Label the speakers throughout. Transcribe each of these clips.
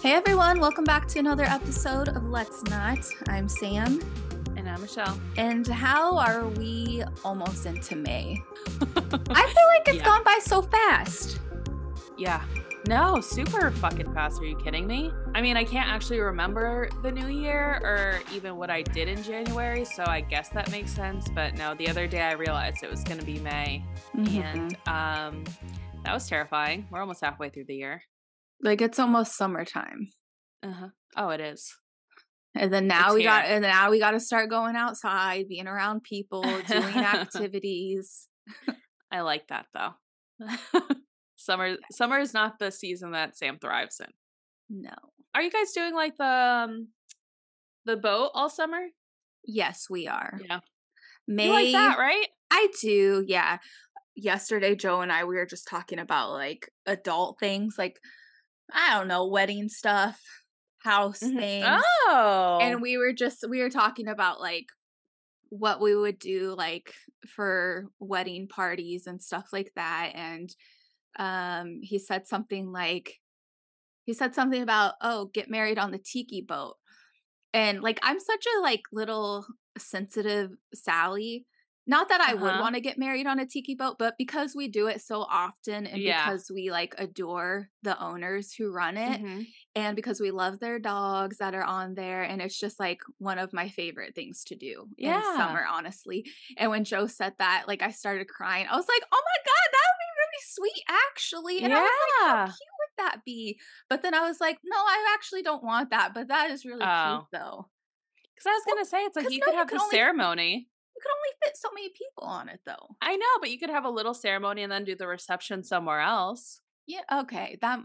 Speaker 1: Hey everyone, welcome back to another episode of Let's Not. I'm Sam.
Speaker 2: And I'm Michelle.
Speaker 1: And how are we almost into May? I feel like it's
Speaker 2: Yeah.
Speaker 1: gone by so fast.
Speaker 2: Yeah. No, super fucking fast. Are you kidding me? I mean, I can't actually remember the new year or even what I did in January, so I guess that makes sense. But no, the other day I realized it was going to be May,
Speaker 1: Mm-hmm.
Speaker 2: and um, that was terrifying. We're almost halfway through the year.
Speaker 1: like it's almost summertime.
Speaker 2: Uh huh. Oh, it is.
Speaker 1: And then now
Speaker 2: It's
Speaker 1: we got and now we got to start going outside, being around people, doing activities.
Speaker 2: I like that though. summer, summer is not the season that Sam thrives in.
Speaker 1: No.
Speaker 2: Are you guys doing like the um, the boat all summer?
Speaker 1: Yes, we are.
Speaker 2: Yeah.
Speaker 1: May
Speaker 2: You like that, right?
Speaker 1: I do, yeah. Yesterday, Joe and I we were just talking about like adult things, like I don't know, wedding stuff, house
Speaker 2: Mhm.
Speaker 1: things,
Speaker 2: Oh,
Speaker 1: and we were just we were talking about like what we would do like for wedding parties and stuff like that, and um, he said something like he said something about oh, get married on the tiki boat, and like I'm such a like little sensitive Sally. Not that I would
Speaker 2: Uh-huh.
Speaker 1: want to get married on a tiki boat, but because we do it so often and
Speaker 2: Yeah.
Speaker 1: because we like adore the owners who run it
Speaker 2: Mhm.
Speaker 1: and because we love their dogs that are on there and it's just like one of my favorite things to do
Speaker 2: Yeah.
Speaker 1: in summer honestly. And when Joe said that, like I started crying. I was like, "Oh my god, that would be really sweet actually." And I was like, "How cute would that be?" But then I was like, "No, I actually don't want that, but that is really
Speaker 2: Oh.
Speaker 1: cute though."
Speaker 2: Because I was
Speaker 1: Well,
Speaker 2: gonna say it's like you
Speaker 1: no,
Speaker 2: could
Speaker 1: you
Speaker 2: have
Speaker 1: could
Speaker 2: the
Speaker 1: only-
Speaker 2: ceremony.
Speaker 1: You could only fit so many people on it though.
Speaker 2: I know, but you could have a little ceremony and then do the reception somewhere else.
Speaker 1: Yeah, okay. That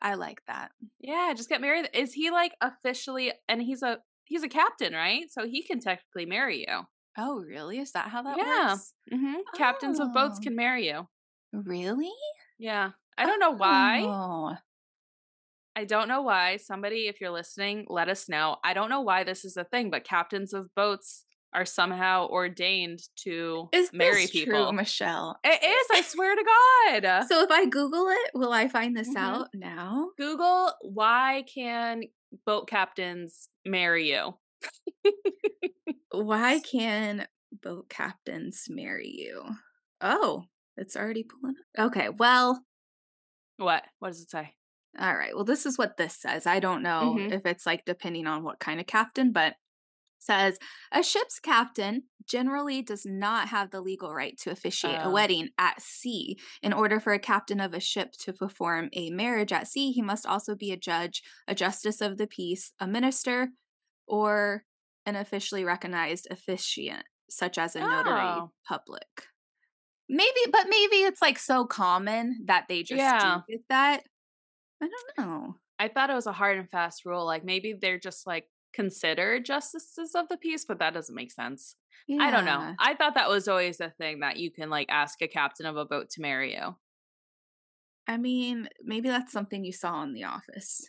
Speaker 1: I like that.
Speaker 2: Yeah, just get married. Is he like officially? And he's a he's a captain, right? So he can technically marry you.
Speaker 1: Oh, really? Is that how that
Speaker 2: Yeah.
Speaker 1: works?
Speaker 2: hmm Captains of boats
Speaker 1: Oh.
Speaker 2: can marry you.
Speaker 1: Really?
Speaker 2: Yeah, I don't know why.
Speaker 1: Oh.
Speaker 2: I don't know why. Somebody, if you're listening, let us know. I don't know why this is a thing, but captains of boats are somehow ordained to
Speaker 1: Is
Speaker 2: marry
Speaker 1: this
Speaker 2: people.
Speaker 1: true, Michelle?
Speaker 2: It is, I swear to God.
Speaker 1: So if I Google it, will I find this
Speaker 2: Mhm.
Speaker 1: out now?
Speaker 2: Google why can boat captains marry you?
Speaker 1: Why can boat captains marry you? Oh, it's already pulling up. Okay, well,
Speaker 2: What? What does it say?
Speaker 1: all right. Well, this is what this says. I don't know
Speaker 2: Mhm.
Speaker 1: if it's like depending on what kind of captain, but says a ship's captain generally does not have the legal right to officiate a
Speaker 2: Oh.
Speaker 1: wedding at sea. In order for a captain of a ship to perform a marriage at sea, he must also be a judge, a justice of the peace, a minister, or an officially recognized officiant, such as a notary
Speaker 2: Oh.
Speaker 1: public. Maybe, but maybe it's like so common that they just
Speaker 2: Yeah.
Speaker 1: do get that. I don't know.
Speaker 2: I thought it was a hard and fast rule. Like maybe they're just like considered justices of the peace, but that doesn't make sense. I don't know. I thought that was always a thing that you can like ask a captain of a boat to marry you.
Speaker 1: I mean, maybe that's something you saw in The Office.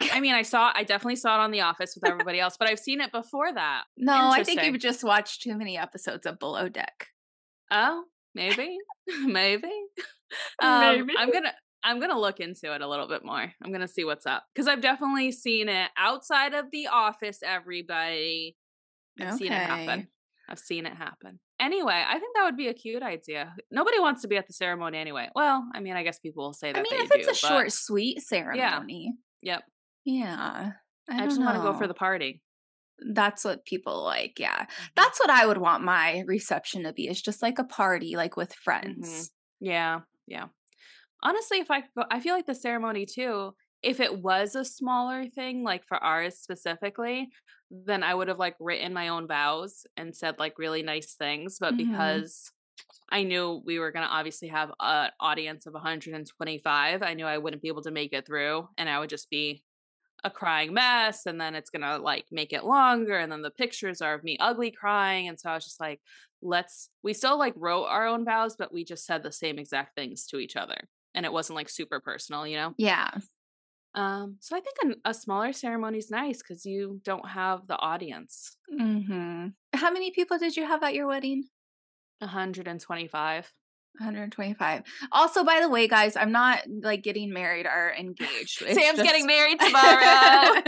Speaker 2: I mean, I saw, I definitely saw it on The Office with everybody else, but I've seen it before that.
Speaker 1: No, I think you've just watched too many episodes of Below Deck.
Speaker 2: Oh, maybe, maybe. Um,
Speaker 1: Maybe.
Speaker 2: I'm gonna, I'm gonna look into it a little bit more. I'm gonna see what's up because I've definitely seen it outside of The Office. Everybody, I've seen it happen. I've seen it happen. Anyway, I think that would be a cute idea. Nobody wants to be at the ceremony anyway. Well, I mean, I guess people will say that
Speaker 1: I mean, if it's
Speaker 2: do.
Speaker 1: a short, sweet ceremony,
Speaker 2: yep.
Speaker 1: yeah. I,
Speaker 2: I, just
Speaker 1: want to
Speaker 2: go for the party.
Speaker 1: That's what people like. Yeah,
Speaker 2: Mm-hmm.
Speaker 1: that's what I would want my reception to be. Is just like a party, like with friends.
Speaker 2: Yeah, yeah. Honestly, if I I feel like the ceremony too. If it was a smaller thing, like for ours specifically, then I would have like written my own vows and said like really nice things. But
Speaker 1: Mhm.
Speaker 2: because I knew we were gonna obviously have an audience of 125, I knew I wouldn't be able to make it through, and I would just be a crying mess and then it's gonna like make it longer and then the pictures are of me ugly crying and so i was just like let's we still like wrote our own vows but we just said the same exact things to each other and it wasn't like super personal you know
Speaker 1: Yeah.
Speaker 2: um so i think an, a smaller ceremony is nice because you don't have the audience
Speaker 1: Mm-hmm. how many people did you have at your wedding?
Speaker 2: 125.
Speaker 1: 125. Also, by the way, guys, I'm not like getting married or engaged. It's
Speaker 2: Sam's
Speaker 1: just-
Speaker 2: getting married tomorrow.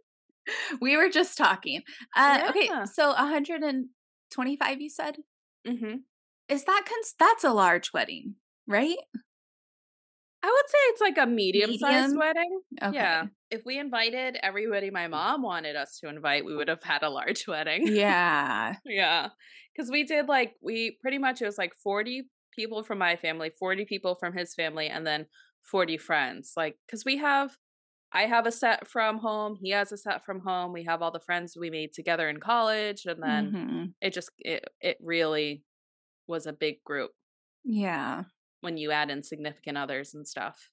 Speaker 1: we were just talking. Uh, Okay, so 125. You said
Speaker 2: Mm-hmm.
Speaker 1: is that cons- that's a large wedding, right?
Speaker 2: I would say it's like a medium sized
Speaker 1: Medium?
Speaker 2: wedding.
Speaker 1: Okay.
Speaker 2: Yeah. If we invited everybody my mom wanted us to invite, we would have had a large wedding.
Speaker 1: Yeah.
Speaker 2: Yeah. Cause we did like, we pretty much, it was like 40 people from my family, 40 people from his family, and then 40 friends. Like, cause we have, I have a set from home. He has a set from home. We have all the friends we made together in college. And then
Speaker 1: Mhm.
Speaker 2: it just, it, it really was a big group
Speaker 1: Yeah.
Speaker 2: when you add in significant others and stuff.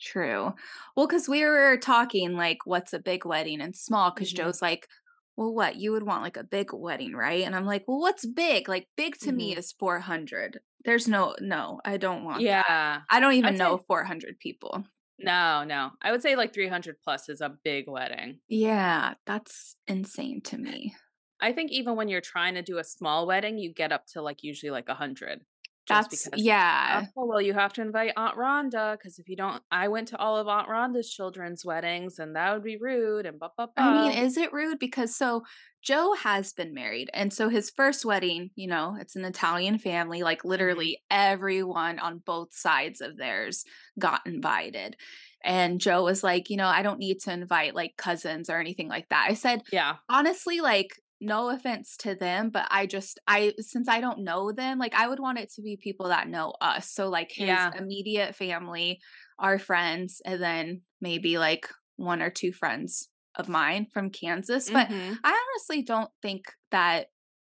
Speaker 1: True. Well, because we were talking like, what's a big wedding and small? Because
Speaker 2: Mhm.
Speaker 1: Joe's like, well, what you would want like a big wedding, right? And I'm like, well, what's big? Like, big to me
Speaker 2: Mhm.
Speaker 1: is 400. There's no, no, I don't want. that.
Speaker 2: Yeah.
Speaker 1: I don't even
Speaker 2: I'd
Speaker 1: know
Speaker 2: say-
Speaker 1: 400 people.
Speaker 2: No, no. I would say like 300 plus is a big wedding.
Speaker 1: Yeah, that's insane to me.
Speaker 2: I think even when you're trying to do a small wedding, you get up to like usually like 100.
Speaker 1: That's yeah.
Speaker 2: Oh, well, you have to invite Aunt Rhonda because if you don't, I went to all of Aunt Rhonda's children's weddings and that would be rude and blah, blah, blah.
Speaker 1: I mean, is it rude? Because so Joe has been married. And so his first wedding, you know, it's an Italian family. Like mm-hmm. literally everyone on both sides of theirs got invited. And Joe was like, you know, I don't need to invite like cousins or anything like that. I said,
Speaker 2: yeah.
Speaker 1: honestly, like, no offense to them, but I just, I, since I don't know them, like, I would want it to be people that know us. So, like, his
Speaker 2: Yeah.
Speaker 1: immediate family, our friends, and then maybe like one or two friends of mine from Kansas. But
Speaker 2: Mhm.
Speaker 1: I honestly don't think that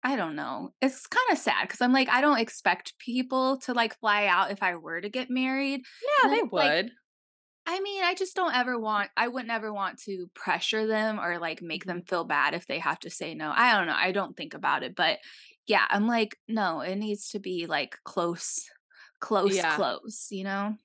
Speaker 1: I don't know. It's kind of sad because I'm like, I don't expect people to like fly out if I were to get married.
Speaker 2: yeah, they
Speaker 1: it's like-
Speaker 2: would.
Speaker 1: I mean, I just don't ever want, I wouldn't ever want to pressure them or like make them feel bad if they have to say no. I don't know. I don't think about it. But yeah, I'm like, no, it needs to be like close, close,
Speaker 2: Yeah.
Speaker 1: close, you know?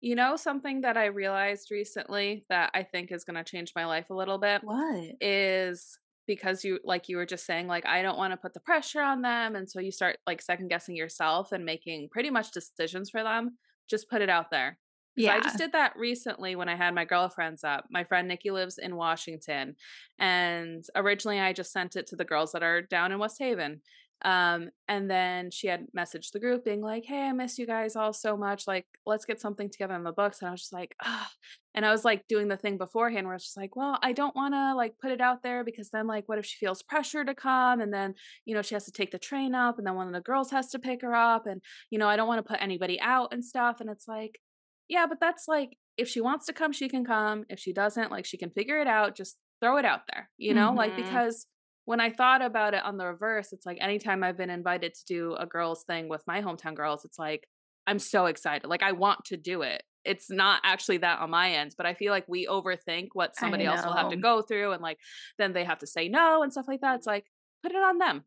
Speaker 2: You know, something that I realized recently that I think is going to change my life a little bit
Speaker 1: What?
Speaker 2: is because you, like you were just saying, like, I don't want to put the pressure on them. And so you start like second guessing yourself and making pretty much decisions for them. Just put it out there.
Speaker 1: Yeah.
Speaker 2: I just did that recently when I had my girlfriends up. My friend Nikki lives in Washington. And originally I just sent it to the girls that are down in West Haven. Um, and then she had messaged the group being like, Hey, I miss you guys all so much. Like, let's get something together in the books. And I was just like, ah. And I was like doing the thing beforehand where I was just like, well, I don't want to like put it out there because then like, what if she feels pressure to come? And then, you know, she has to take the train up and then one of the girls has to pick her up. And, you know, I don't want to put anybody out and stuff. And it's like, yeah, but that's like, if she wants to come, she can come. If she doesn't, like, she can figure it out. Just throw it out there, you know? Like,
Speaker 1: Mhm.
Speaker 2: because when I thought about it on the reverse, it's like anytime I've been invited to do a girls thing with my hometown girls, it's like, I'm so excited. Like, I want to do it. It's not actually that on my end, but I feel like we overthink what somebody else will have to go through. And like, then they have to say no and stuff like that. It's like, put it on them.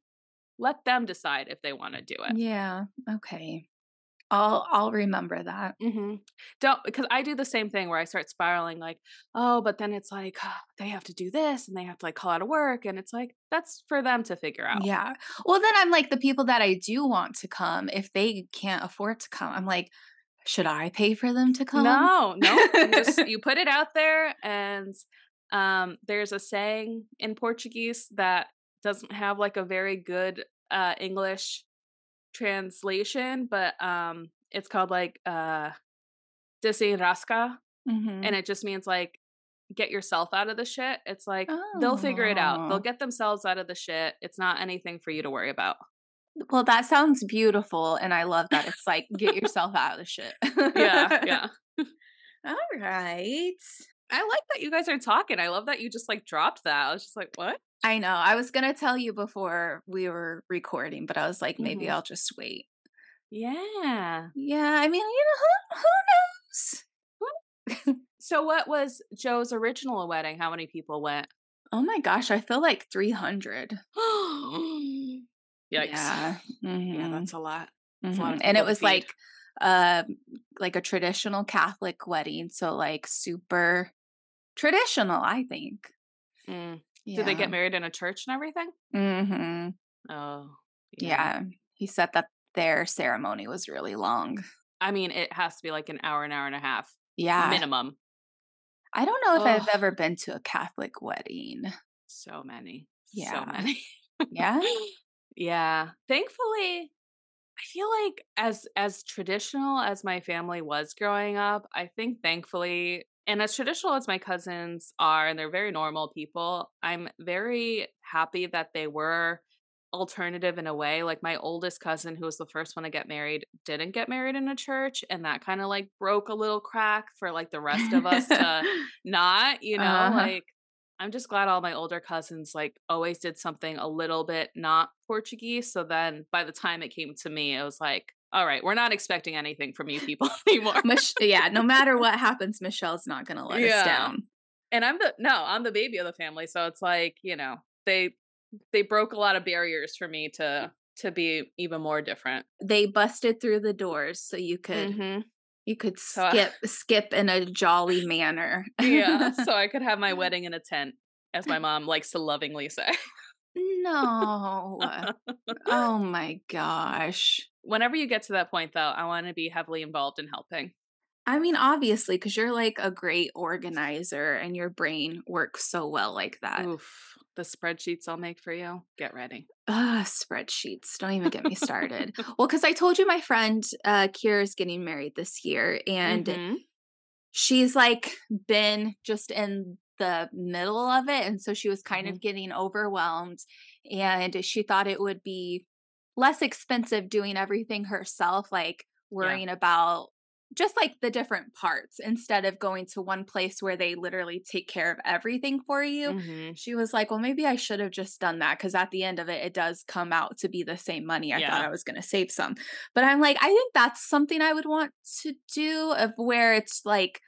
Speaker 2: Let them decide if they want to do it.
Speaker 1: Yeah. Okay. I'll I'll remember that.
Speaker 2: Mm-hmm. Don't because I do the same thing where I start spiraling like, oh, but then it's like they have to do this and they have to like call out of work, and it's like that's for them to figure out.
Speaker 1: Yeah. Well, then I'm like the people that I do want to come, if they can't afford to come, I'm like, should I pay for them to come?
Speaker 2: No, no, you just you put it out there, and um, there's a saying in Portuguese that doesn't have like a very good uh English translation, but um, it's called like uh, desenrasca,
Speaker 1: Mhm.
Speaker 2: and it just means like get yourself out of the shit. It's like they'll figure it out.
Speaker 1: Oh.
Speaker 2: They'll get themselves out of the shit. It's not anything for you to worry about.
Speaker 1: Well, that sounds beautiful, and I love that it's like get yourself out of the shit.
Speaker 2: Yeah, yeah.
Speaker 1: All right.
Speaker 2: I like that you guys are talking. I love that you just like dropped that. I was just like, what?
Speaker 1: I know. I was gonna tell you before we were recording, but I was like, maybe
Speaker 2: Mhm.
Speaker 1: I'll just wait.
Speaker 2: Yeah.
Speaker 1: Yeah, I mean, you know, who, who knows?
Speaker 2: So what was Joe's original wedding? How many people went?
Speaker 1: Oh my gosh, I feel like 300.
Speaker 2: Yikes.
Speaker 1: Yeah.
Speaker 2: Yeah,
Speaker 1: mhm,
Speaker 2: that's a lot. That's a lot.
Speaker 1: And it was
Speaker 2: feed.
Speaker 1: like uh like a traditional Catholic wedding, so like super traditional, I think.
Speaker 2: Mm. Did they get married in a church and everything?
Speaker 1: hmm
Speaker 2: Oh,
Speaker 1: Yeah.
Speaker 2: yeah.
Speaker 1: He said that their ceremony was really long.
Speaker 2: I mean, it has to be like an hour, an hour and a half
Speaker 1: Yeah.
Speaker 2: minimum.
Speaker 1: I don't know if I've ever been to a Catholic wedding.
Speaker 2: So many.
Speaker 1: Yeah.
Speaker 2: So many.
Speaker 1: Yeah.
Speaker 2: yeah. Thankfully, I feel like as as traditional as my family was growing up, I think thankfully and as traditional as my cousins are and they're very normal people, I'm very happy that they were alternative in a way. Like my oldest cousin who was the first one to get married didn't get married in a church and that kind of like broke a little crack for like the rest of us to not, you know,
Speaker 1: Uh-huh.
Speaker 2: like I'm just glad all my older cousins like always did something a little bit not Portuguese. So then by the time it came to me, it was like, all right, we're not expecting anything from you people anymore.
Speaker 1: Mich- yeah, no matter what happens, Michelle's not going to let
Speaker 2: Yeah.
Speaker 1: us down.
Speaker 2: and I'm the no, I'm the baby of the family. So it's like, you know, they they broke a lot of barriers for me to to be even more different.
Speaker 1: They busted through the doors so you could
Speaker 2: Mhm.
Speaker 1: you could
Speaker 2: So
Speaker 1: skip skip in a jolly manner.
Speaker 2: Yeah. so I could have my wedding in a tent, as my mom likes to lovingly say.
Speaker 1: no. oh my gosh.
Speaker 2: Whenever you get to that point though, I want to be heavily involved in helping.
Speaker 1: I mean, obviously, because you're like a great organizer and your brain works so well like that.
Speaker 2: Oof. The spreadsheets I'll make for you. Get ready.
Speaker 1: Ugh, spreadsheets. Don't even get me started. well, because I told you my friend uh is getting married this year, and
Speaker 2: Mhm.
Speaker 1: she's like been just in the middle of it. And so she was kind
Speaker 2: Mm-hmm.
Speaker 1: of getting overwhelmed. And she thought it would be less expensive doing everything herself, like worrying about just like the different parts instead of going to one place where they literally take care of everything for you.
Speaker 2: Mhm.
Speaker 1: She was like, Well, maybe I should have just done that because at the end of it, it does come out to be the same money. I thought I was going to save some. But I'm like, I think that's something I would want to do of where it's like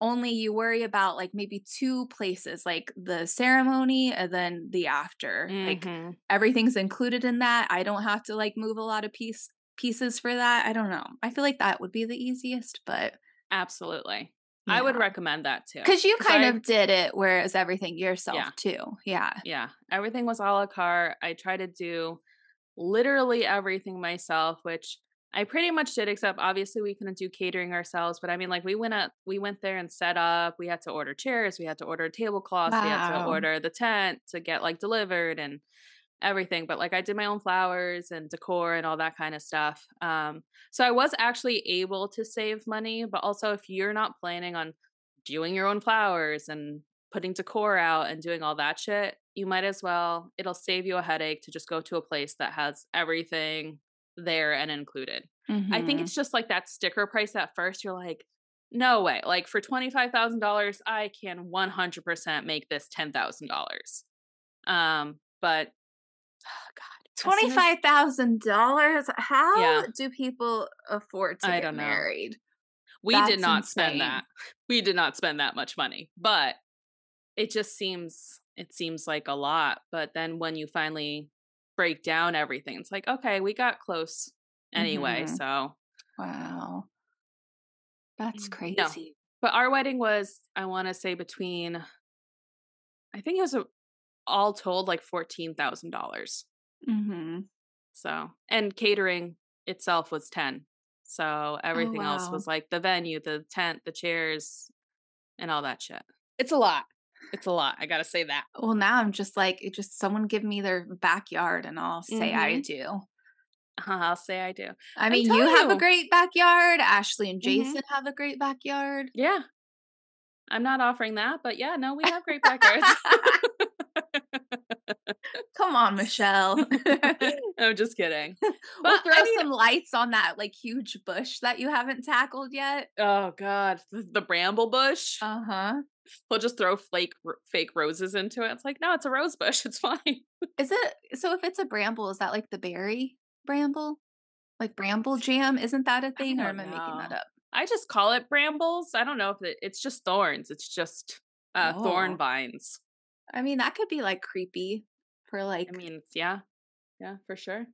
Speaker 1: only you worry about like maybe two places, like the ceremony and then the after. Like
Speaker 2: Mhm.
Speaker 1: everything's included in that. I don't have to like move a lot of piece pieces for that. I don't know. I feel like that would be the easiest, but
Speaker 2: Absolutely. I would recommend that too.
Speaker 1: because you
Speaker 2: 'Cause
Speaker 1: kind
Speaker 2: I-
Speaker 1: of did it, whereas everything yourself
Speaker 2: Yeah.
Speaker 1: too. Yeah.
Speaker 2: Yeah, everything was a la carte. I try to do literally everything myself, which I pretty much did, except obviously we couldn't do catering ourselves. But I mean, like we went up, we went there and set up. We had to order chairs, we had to order tablecloths, we had to order the tent to get like delivered and everything. But like I did my own flowers and decor and all that kind of stuff. Um, so I was actually able to save money. But also, if you're not planning on doing your own flowers and putting decor out and doing all that shit, you might as well. It'll save you a headache to just go to a place that has everything there and included. I think
Speaker 1: Mhm.
Speaker 2: it's just like that sticker price at first. You're like, no way. Like for $25,000, I can 100% make this $10,000. Um, but oh God. as-
Speaker 1: Twenty-five thousand dollars. How
Speaker 2: Yeah.
Speaker 1: do people afford to
Speaker 2: I
Speaker 1: get
Speaker 2: don't know.
Speaker 1: married?
Speaker 2: we did not
Speaker 1: insane.
Speaker 2: spend that. We did not spend that much money, but it just seems it seems like a lot. But then when you finally break down everything, it's like, okay, we got close anyway.
Speaker 1: Mhm.
Speaker 2: So,
Speaker 1: Wow, that's
Speaker 2: Mm, no.
Speaker 1: crazy.
Speaker 2: but our wedding was, I want to say, between, I think it was a, all told like fourteen thousand dollars.
Speaker 1: Mm-hmm.
Speaker 2: So, and catering itself was ten. So everything else
Speaker 1: wow.
Speaker 2: was like the venue, the tent, the chairs, and all that shit. It's a lot. It's a lot. I gotta say that.
Speaker 1: Well, now I'm just like, it just someone give me their backyard, and I'll say I
Speaker 2: Mhm.
Speaker 1: do.
Speaker 2: I'll say I do.
Speaker 1: I mean, you have a great backyard. Ashley and
Speaker 2: Mhm.
Speaker 1: Jason have a great backyard.
Speaker 2: Yeah. I'm not offering that, but yeah, no, we have great backyards.
Speaker 1: Come on, Michelle.
Speaker 2: I'm just kidding.
Speaker 1: we'll throw
Speaker 2: I mean-
Speaker 1: some lights on that like huge bush that you haven't tackled yet.
Speaker 2: Oh God, the, the bramble bush.
Speaker 1: Uh huh.
Speaker 2: We'll just throw fake r- fake roses into it. It's like, no, it's a rose bush. It's fine.
Speaker 1: Is it so? If it's a bramble, is that like the berry bramble, like bramble jam? Isn't that a thing, or am I making that up?
Speaker 2: I just call it brambles. I don't know if it, it's just thorns. It's just uh, thorn
Speaker 1: Oh.
Speaker 2: vines.
Speaker 1: I mean, that could be like creepy for like
Speaker 2: I mean, yeah, yeah, for sure.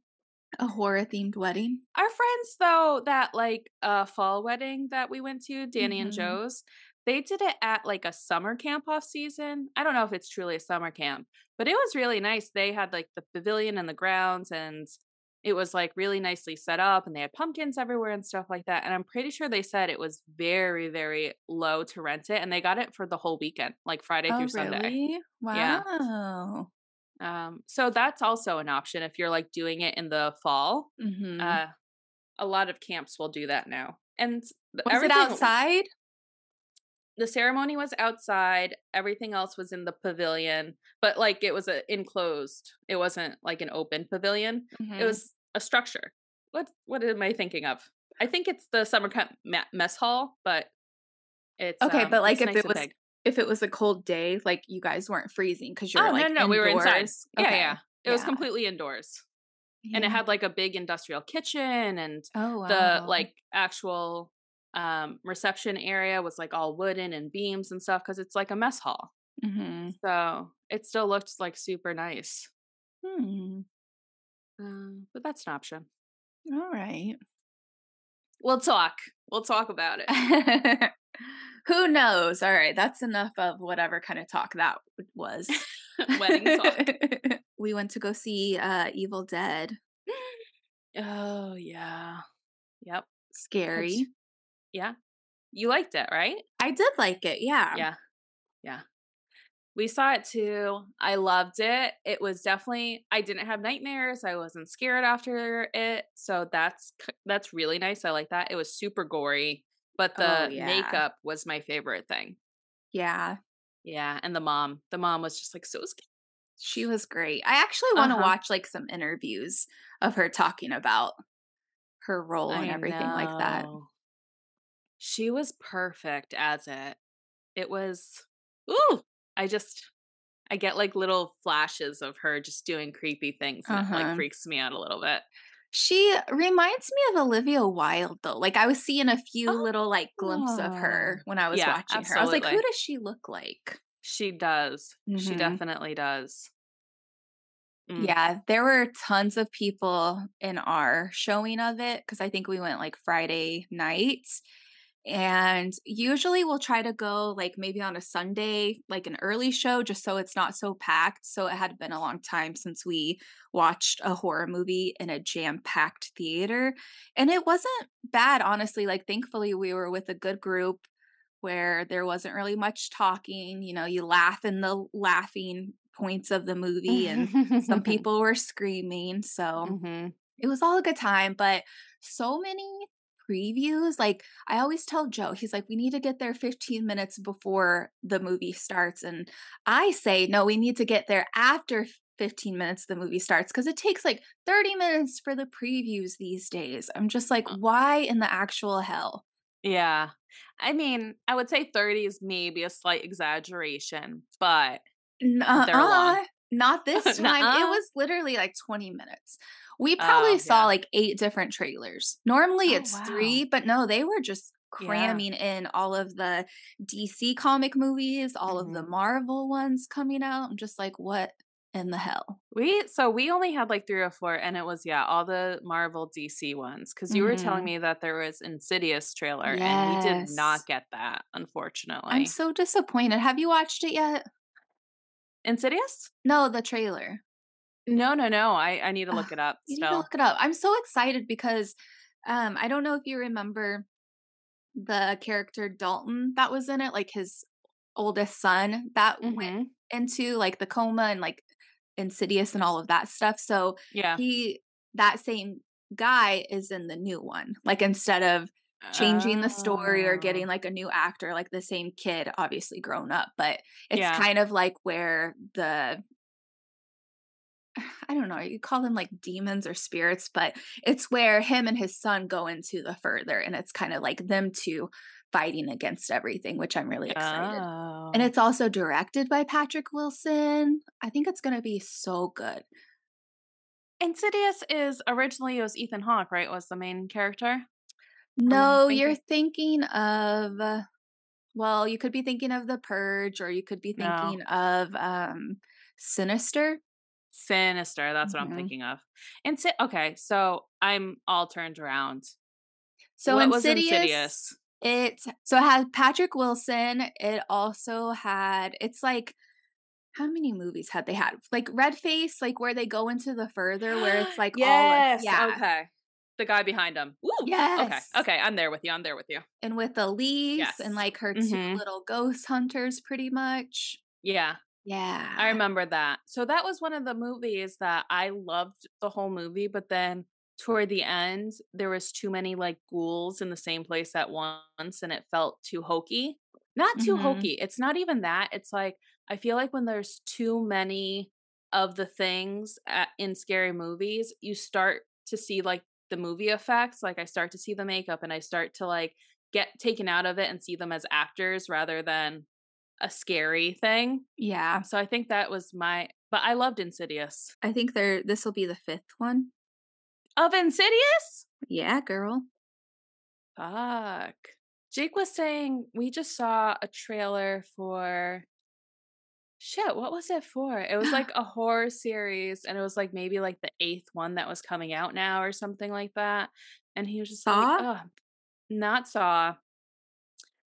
Speaker 1: a horror themed wedding.
Speaker 2: Our friends, though, that like uh, fall wedding that we went to, Danny and
Speaker 1: Mhm.
Speaker 2: Joe's, they did it at like a summer camp off season. I don't know if it's truly a summer camp, but it was really nice. They had like the pavilion and the grounds and it was like really nicely set up and they had pumpkins everywhere and stuff like that. And I'm pretty sure they said it was very, very low to rent it and they got it for the whole weekend, like Friday
Speaker 1: Oh,
Speaker 2: through Sunday.
Speaker 1: really?
Speaker 2: Yeah.
Speaker 1: Wow.
Speaker 2: Um, so that's also an option if you're like doing it in the fall.
Speaker 1: Mhm.
Speaker 2: Uh, a lot of camps will do that now. And
Speaker 1: Was it outside?
Speaker 2: The ceremony was outside. Everything else was in the pavilion, but like it was a enclosed. It wasn't like an open pavilion. It
Speaker 1: Mhm.
Speaker 2: was a structure. What what am I thinking of? I think it's the summer camp mess hall, but it's
Speaker 1: Okay,
Speaker 2: um,
Speaker 1: but, like, if
Speaker 2: nice
Speaker 1: it was
Speaker 2: big.
Speaker 1: if it was a cold day, like you guys weren't freezing because you're
Speaker 2: Oh
Speaker 1: like
Speaker 2: no, no, we were inside.
Speaker 1: indoors.
Speaker 2: Yeah,
Speaker 1: Okay.
Speaker 2: yeah. It was completely indoors, and it had like a big industrial kitchen and
Speaker 1: oh wow.
Speaker 2: the like actual um reception area was like all wooden and beams and stuff because it's like a mess hall
Speaker 1: hmm
Speaker 2: so it still looked like super nice
Speaker 1: Hmm.
Speaker 2: um, but that's an option
Speaker 1: All right.
Speaker 2: we'll talk we'll talk about it
Speaker 1: Who knows? All right, that's enough of whatever kind of talk that was.
Speaker 2: wedding talk
Speaker 1: we went to go see uh Evil Dead.
Speaker 2: oh yeah yep
Speaker 1: Scary.
Speaker 2: Yeah you liked it right
Speaker 1: I did like it. Yeah.
Speaker 2: yeah yeah we saw it too i loved it it was definitely i didn't have nightmares i wasn't scared after it so that's that's really nice i like that it was super gory but the
Speaker 1: Oh, yeah.
Speaker 2: makeup was my favorite thing
Speaker 1: Yeah.
Speaker 2: yeah and the mom the mom was just like so scared
Speaker 1: She was great. I actually want to
Speaker 2: Uh-huh.
Speaker 1: watch like some interviews of her talking about her role and
Speaker 2: I
Speaker 1: everything like that.
Speaker 2: She was perfect as it it was ooh i just i get like little flashes of her just doing creepy things and
Speaker 1: Uh-huh.
Speaker 2: like freaks me out a little bit
Speaker 1: She reminds me of Olivia Wilde though. Like I was seeing a few little like glimpses of her
Speaker 2: Oh.
Speaker 1: when I was
Speaker 2: Yeah,
Speaker 1: watching her. I was like, who does she look like?
Speaker 2: She does. She
Speaker 1: Mhm.
Speaker 2: definitely does. Mm.
Speaker 1: Yeah, there were tons of people in our showing of it because I think we went like Friday night. And usually we'll try to go like maybe on a Sunday, like an early show, just so it's not so packed. So it had been a long time since we watched a horror movie in a jam packed theater. And it wasn't bad, honestly. Like, thankfully, we were with a good group where there wasn't really much talking. You know, you laugh in the laughing points of the movie, and some people were screaming. So
Speaker 2: Mhm.
Speaker 1: it was all a good time, but so many previews. Like I always tell Joe, he's like, we need to get there 15 minutes before the movie starts. And I say, no, we need to get there after 15 minutes the movie starts because it takes like 30 minutes for the previews these days. I'm just like,
Speaker 2: Uh.
Speaker 1: why in the actual hell?
Speaker 2: Yeah. I mean, I would say 30 is maybe a slight exaggeration, but
Speaker 1: Nuh-uh.
Speaker 2: They're long.
Speaker 1: Not this time. It
Speaker 2: Nuh-uh.
Speaker 1: was literally like 20 minutes. We probably
Speaker 2: Oh,
Speaker 1: saw
Speaker 2: yeah.
Speaker 1: like eight different trailers. Normally
Speaker 2: Oh,
Speaker 1: it's
Speaker 2: wow.
Speaker 1: three, but no, they were just
Speaker 2: Yeah.
Speaker 1: cramming in all of the DC comic movies, all of the
Speaker 2: Mhm.
Speaker 1: Marvel ones coming out. I'm just like, what in the hell?
Speaker 2: we so we only had like three or four and it was yeah, all the Marvel DC ones cuz you were telling
Speaker 1: Mhm.
Speaker 2: me that there was Insidious trailer and we did not get that unfortunately.
Speaker 1: I'm so disappointed. Have you watched it yet?
Speaker 2: Insidious?
Speaker 1: No, the trailer.
Speaker 2: No, no, no. I I need to look it up
Speaker 1: You need to look it up. I'm so excited because um I don't know if you remember the character Dalton that was in it, like his oldest son that went
Speaker 2: Mhm.
Speaker 1: into like the coma and like Insidious and all of that stuff. So
Speaker 2: Yeah.
Speaker 1: he that same guy is in the new one. Like instead of changing the story or
Speaker 2: Oh.
Speaker 1: getting like a new actor, like the same kid, obviously grown up, but it's
Speaker 2: Yeah.
Speaker 1: kind of like where the I don't know, you call them like demons or spirits, but it's where him and his son go into the further, and it's kind of like them two fighting against everything, which I'm really excited.
Speaker 2: Oh.
Speaker 1: And it's also directed by Patrick Wilson. I think it's going to be so good.
Speaker 2: Insidious is originally it was Ethan Hawke, right? Was the main character?
Speaker 1: No, you're
Speaker 2: thinking-
Speaker 1: thinking of uh, well, you could be thinking of The Purge or you could be
Speaker 2: No.
Speaker 1: thinking of um Sinister.
Speaker 2: Sinister. That's what
Speaker 1: Mhm.
Speaker 2: I'm thinking of. Insi- okay, so I'm all turned around.
Speaker 1: So
Speaker 2: what was
Speaker 1: Insidious,
Speaker 2: Insidious?
Speaker 1: It so it had Patrick Wilson. It also had it's like how many movies had they had? Like Red Face, like where they go into the further where it's like
Speaker 2: yes.
Speaker 1: all yeah.
Speaker 2: Okay. The guy behind him. Ooh.
Speaker 1: Yes.
Speaker 2: Okay. Okay. I'm there with you. I'm there with you.
Speaker 1: And with Elise
Speaker 2: Yes.
Speaker 1: and like her two
Speaker 2: Mhm.
Speaker 1: little ghost hunters pretty much.
Speaker 2: Yeah.
Speaker 1: Yeah.
Speaker 2: I remember that. So that was one of the movies that I loved the whole movie, but then toward the end there was too many like ghouls in the same place at once and it felt too hokey. Not too
Speaker 1: Mhm.
Speaker 2: hokey. It's not even that. It's like I feel like when there's too many of the things at, in scary movies, you start to see like the movie effects. Like I start to see the makeup and I start to like get taken out of it and see them as actors rather than a scary thing.
Speaker 1: Yeah.
Speaker 2: So I think that was my but I loved Insidious.
Speaker 1: I think there this will be the fifth one.
Speaker 2: Of Insidious?
Speaker 1: Yeah, girl.
Speaker 2: Fuck. Jake was saying we just saw a trailer for shit, what was it for? It was like a horror series and it was like maybe like the eighth one that was coming out now or something like that. And he was just
Speaker 1: Saw?
Speaker 2: like, oh, not Saw.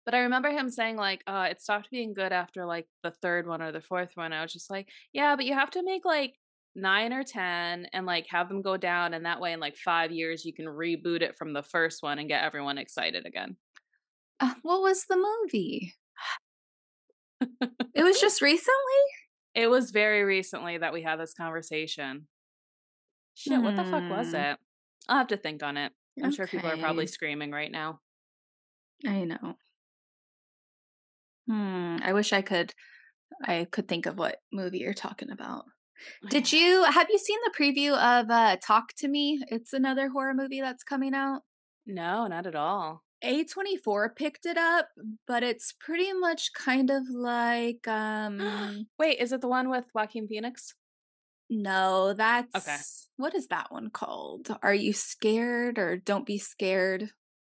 Speaker 2: But I remember him saying like, uh, it stopped being good after like the third one or the fourth one. I was just like, yeah, but you have to make like nine or ten and like have them go down and that way in like five years you can reboot it from the first one and get everyone excited again.
Speaker 1: Uh, what was the movie? It was just recently?
Speaker 2: It was very recently that we had this conversation. Shit, what the fuck was
Speaker 1: Hmm.
Speaker 2: it? I'll have to think on it. I'm sure people are probably screaming right now.
Speaker 1: I know. Hmm. I wish I could I could think of what movie you're talking about. Did you have you seen the preview of uh Talk to Me? It's another horror movie that's coming out.
Speaker 2: No, not at all.
Speaker 1: A24 picked it up, but it's pretty much kind of like um
Speaker 2: Wait, is it the one with Joaquin Phoenix?
Speaker 1: no, that's Okay. what is that one called? Are you scared or don't be scared?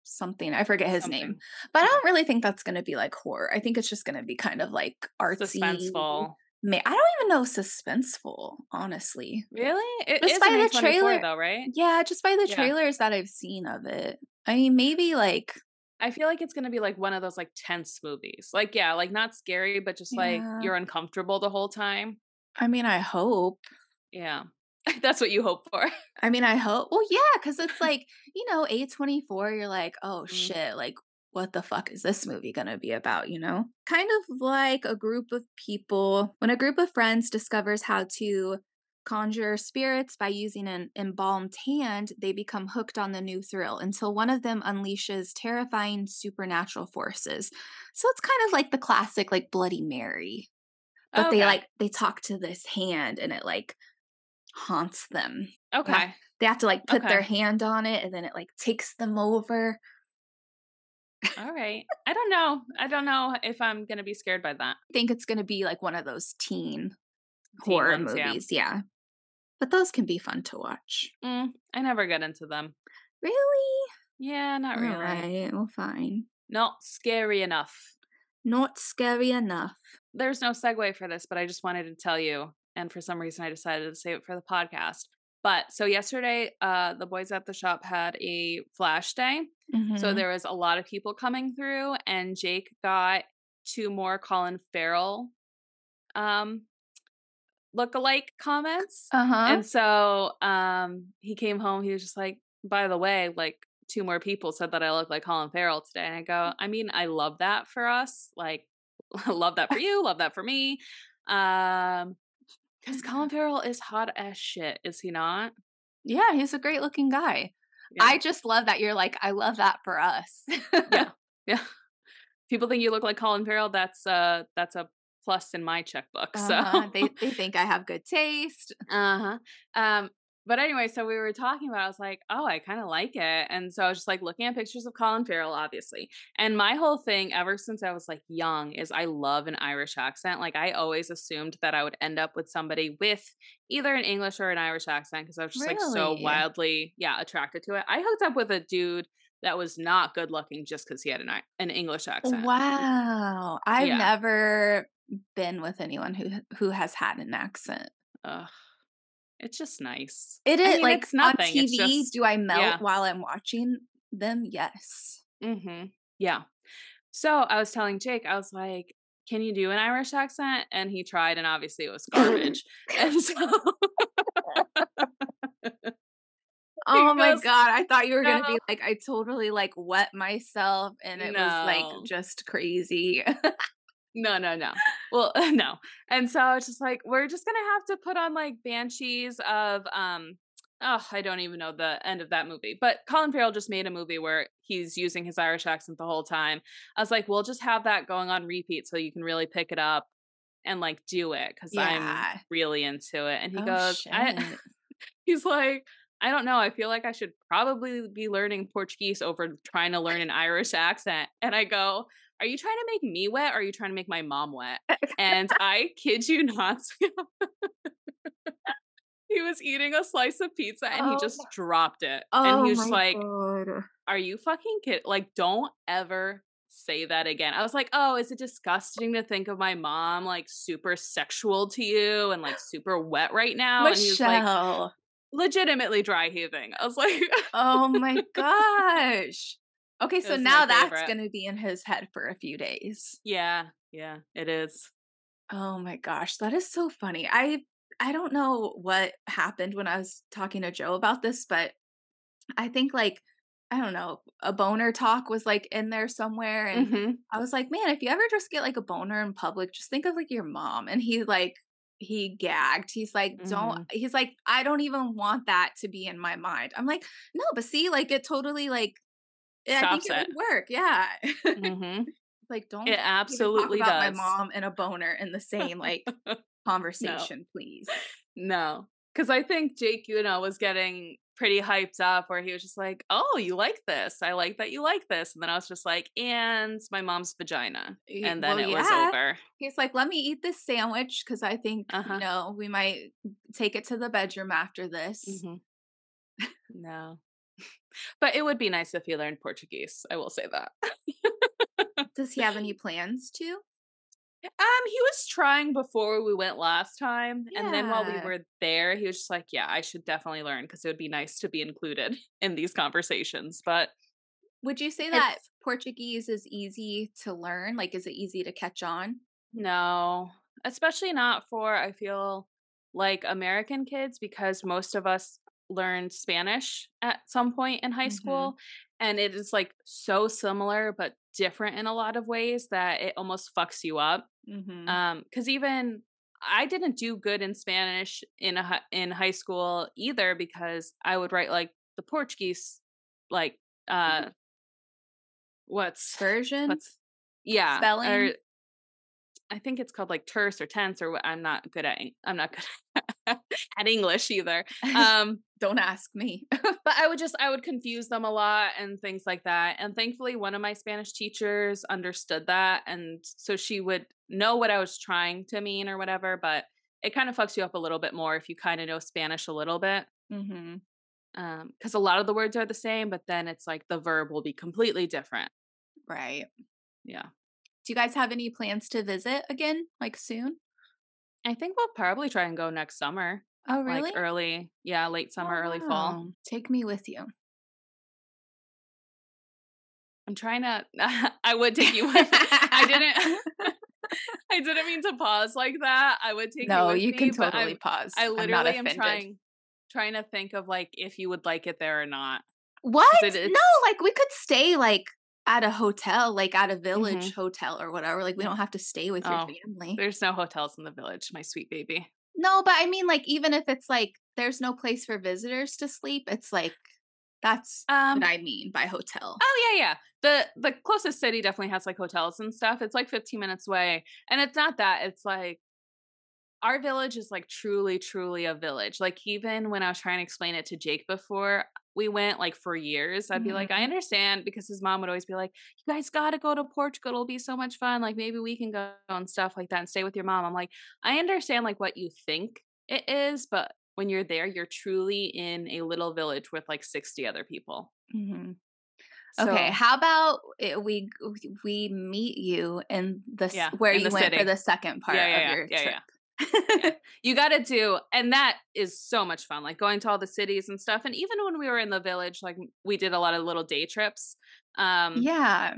Speaker 1: Something. I forget his name. But I don't really think that's going to be like horror. I think it's just going to be kind of like artsy.
Speaker 2: Suspenseful.
Speaker 1: Ma- I don't even know suspenseful, honestly.
Speaker 2: Really? It
Speaker 1: Just
Speaker 2: is
Speaker 1: by the trailer-
Speaker 2: though, right?
Speaker 1: Yeah, just by the
Speaker 2: Yeah.
Speaker 1: trailers that I've seen of it. I mean, maybe like
Speaker 2: I feel like it's gonna be like one of those like tense movies. Like, yeah, like not scary, but just like you're uncomfortable the whole time.
Speaker 1: I mean, I hope.
Speaker 2: Yeah. That's what you hope for.
Speaker 1: I mean, I hope. Well, yeah, because it's like, you know, A24, you're like, oh
Speaker 2: Mm.
Speaker 1: shit, like, what the fuck is this movie going to be about, you know? Kind of like a group of people, when a group of friends discovers how to conjure spirits by using an embalmed hand, they become hooked on the new thrill until one of them unleashes terrifying supernatural forces. So it's kind of like the classic, like Bloody Mary. But they like, they talk to this hand and it like haunts them
Speaker 2: Okay.
Speaker 1: they have to like put their hand on it and then it like takes them over.
Speaker 2: All right. I don't know. I don't know if I'm gonna be scared by that.
Speaker 1: I think it's going to be like one of those teen,
Speaker 2: Teen
Speaker 1: horror
Speaker 2: ones, yeah.
Speaker 1: movies. Yeah. But those can be fun to watch.
Speaker 2: Mm, I never get into them.
Speaker 1: Really?
Speaker 2: Yeah, not really.
Speaker 1: All right. Well, fine.
Speaker 2: Not scary enough.
Speaker 1: Not scary enough.
Speaker 2: There's no segue for this, but I just wanted to tell you. And for some reason, I decided to save it for the podcast. But so yesterday, uh, the boys at the shop had a flash day. So
Speaker 1: Mhm.
Speaker 2: there was a lot of people coming through, and Jake got two more Colin Farrell um look-alike comments.
Speaker 1: uh-huh.
Speaker 2: And so um he came home, he was just like, by the way, like two more people said that I look like Colin Farrell today. And I go, I mean, I love that for us. Like love that for you, love that for me. Um because Colin Farrell is hot as shit, is he not?
Speaker 1: yeah, he's a great looking guy.
Speaker 2: Yeah.
Speaker 1: I just love that you're like, I love that for us.
Speaker 2: yeah. Yeah. People think you look like Colin Farrell, that's uh that's a plus in my checkbook.
Speaker 1: Uh-huh.
Speaker 2: So
Speaker 1: they, they think I have good taste.
Speaker 2: Uh-huh. Um, but anyway, so we were talking about, it, I was like, oh, I kind of like it. And so I was just like looking at pictures of Colin Farrell, obviously. And my whole thing, ever since I was like young, is I love an Irish accent. Like I always assumed that I would end up with somebody with either an English or an Irish accent because I was just like so wildly, yeah, attracted to it. I hooked up with a dude that was not good looking just because he had an an English accent.
Speaker 1: Wow. I've
Speaker 2: Yeah.
Speaker 1: never been with anyone who who has had an accent.
Speaker 2: Ugh. It's just nice.
Speaker 1: It is I
Speaker 2: mean,
Speaker 1: like
Speaker 2: it's
Speaker 1: on TV.
Speaker 2: just-
Speaker 1: do I melt
Speaker 2: yeah.
Speaker 1: while I'm watching them? Yes.
Speaker 2: Mm-hmm. Yeah. So I was telling Jake, I was like, can you do an Irish accent? And he tried, and obviously it was garbage. and so
Speaker 1: Oh my
Speaker 2: goes,
Speaker 1: god, I thought you were gonna be like, I totally like wet myself and it was like just crazy.
Speaker 2: No, no, no. Well, no. And so it's just like we're just gonna have to put on like Banshees of um oh, I don't even know the end of that movie. But Colin Farrell just made a movie where he's using his Irish accent the whole time. I was like, we'll just have that going on repeat so you can really pick it up and like do it because I'm really into it. And he
Speaker 1: Oh,
Speaker 2: goes, I, he's like, I don't know. I feel like I should probably be learning Portuguese over trying to learn an Irish accent. And I go, Are you trying to make me wet or are you trying to make my mom wet? And I kid you not, he was eating a slice of pizza and he
Speaker 1: Oh
Speaker 2: just dropped it.
Speaker 1: Oh
Speaker 2: and he oh was just like,
Speaker 1: god.
Speaker 2: Are you fucking kid? Like, don't ever say that again. I was like, Oh, is it disgusting to think of my mom like super sexual to you and like super wet right now? And he was like,
Speaker 1: Michelle.
Speaker 2: legitimately dry heaving. I was like,
Speaker 1: oh my gosh. Okay, so now that's gonna be in his head for a few days.
Speaker 2: yeah, yeah, it is.
Speaker 1: Oh my gosh, that is so funny. I I don't know what happened when I was talking to Joe about this, but I think like I don't know, a boner talk was like in there somewhere and
Speaker 2: Mhm.
Speaker 1: I was like, "Man, if you ever just get like a boner in public, just think of like your mom." And he like he gagged. He's like, "Don't." He's like, "I don't even want that to be in my mind." I'm like, "No, but see, like it totally like I think
Speaker 2: Stops
Speaker 1: it
Speaker 2: it.
Speaker 1: would work. Yeah.
Speaker 2: Mhm.
Speaker 1: like don't
Speaker 2: It absolutely
Speaker 1: talk about
Speaker 2: does.
Speaker 1: my mom and a boner in the same like conversation, please.
Speaker 2: No, because I think Jake, you know, was getting pretty hyped up where he was just like, "Oh, you like this? I like that you like this." And then I was just like, "And my mom's vagina," and then
Speaker 1: well,
Speaker 2: it was over.
Speaker 1: He's like, "Let me eat this sandwich because I think
Speaker 2: Uh-huh.
Speaker 1: you know we might take it to the bedroom after this."
Speaker 2: Mhm. No, but it would be nice if he learned Portuguese. I will say that.
Speaker 1: Does he have any plans to?
Speaker 2: Um, he was trying before we went last time, and then while we were there, he was just like, "Yeah, I should definitely learn because it would be nice to be included in these conversations." But
Speaker 1: Would you say that Portuguese is easy to learn? Like, is it easy to catch on?
Speaker 2: no, especially not for I feel like American kids because most of us learned Spanish at some point in high
Speaker 1: Mhm.
Speaker 2: school, and it is like so similar but different in a lot of ways that it almost fucks you up.
Speaker 1: Mm-hmm.
Speaker 2: um because even i didn't do good in spanish in a in high school either because i would write like the portuguese like uh what's
Speaker 1: Version.
Speaker 2: what's yeah or
Speaker 1: Spelling?
Speaker 2: i think it's called like terse or tense or what i'm not good at i'm not good at english either um
Speaker 1: Don't ask me.
Speaker 2: but I would just I would confuse them a lot and things like that. And thankfully one of my Spanish teachers understood that and so she would know what I was trying to mean or whatever, but it kind of fucks you up a little bit more if you kind of know Spanish a little bit.
Speaker 1: mm-hmm.
Speaker 2: Um cuz a lot of the words are the same, but then it's like the verb will be completely different.
Speaker 1: Right.
Speaker 2: Yeah.
Speaker 1: Do you guys have any plans to visit again, like soon?
Speaker 2: I think we'll probably try and go next summer.
Speaker 1: Oh, really?
Speaker 2: Like early, yeah, late summer, early fall.
Speaker 1: Oh, Take me with you.
Speaker 2: I'm trying to I would take you with I didn't I didn't mean to pause like that. I would take you
Speaker 1: no,
Speaker 2: with
Speaker 1: you can
Speaker 2: but
Speaker 1: totally pause.
Speaker 2: I literally am trying trying to think of like if you would like it there or not.
Speaker 1: What? no, like we could stay like at a hotel, like at a village
Speaker 2: Mm-hmm.
Speaker 1: hotel or whatever. Like we don't have to stay with your
Speaker 2: Oh,
Speaker 1: family.
Speaker 2: There's no hotels in the village, my sweet baby.
Speaker 1: No, but I mean, like even if it's like there's no place for visitors to sleep, it's like that's
Speaker 2: Um
Speaker 1: what I mean by hotel.
Speaker 2: Oh yeah, yeah. The the closest city definitely has like hotels and stuff. It's like 15 minutes away. And it's not that. It's like our village is like truly truly a village. Like even when I was trying to explain it to Jake before we went like for years, I'd be like, I understand because his mom would always be like, You guys got to go to Portugal. It'll be so much fun. Like maybe we can go and stuff like that and stay with your mom. I'm like, I understand like what you think it is, but when you're there, you're truly in a little village with like 60 other people.
Speaker 1: Mhm. Okay, how about uh, we we meet you in the
Speaker 2: Yeah,
Speaker 1: where
Speaker 2: in
Speaker 1: you
Speaker 2: the
Speaker 1: went
Speaker 2: city.
Speaker 1: for the second part
Speaker 2: Yeah, yeah,
Speaker 1: of
Speaker 2: yeah,
Speaker 1: your
Speaker 2: yeah,
Speaker 1: trip.
Speaker 2: Yeah. You got to do and that is so much fun like going to all the cities and stuff and even when we were in the village like we did a lot of little day trips um
Speaker 1: yeah.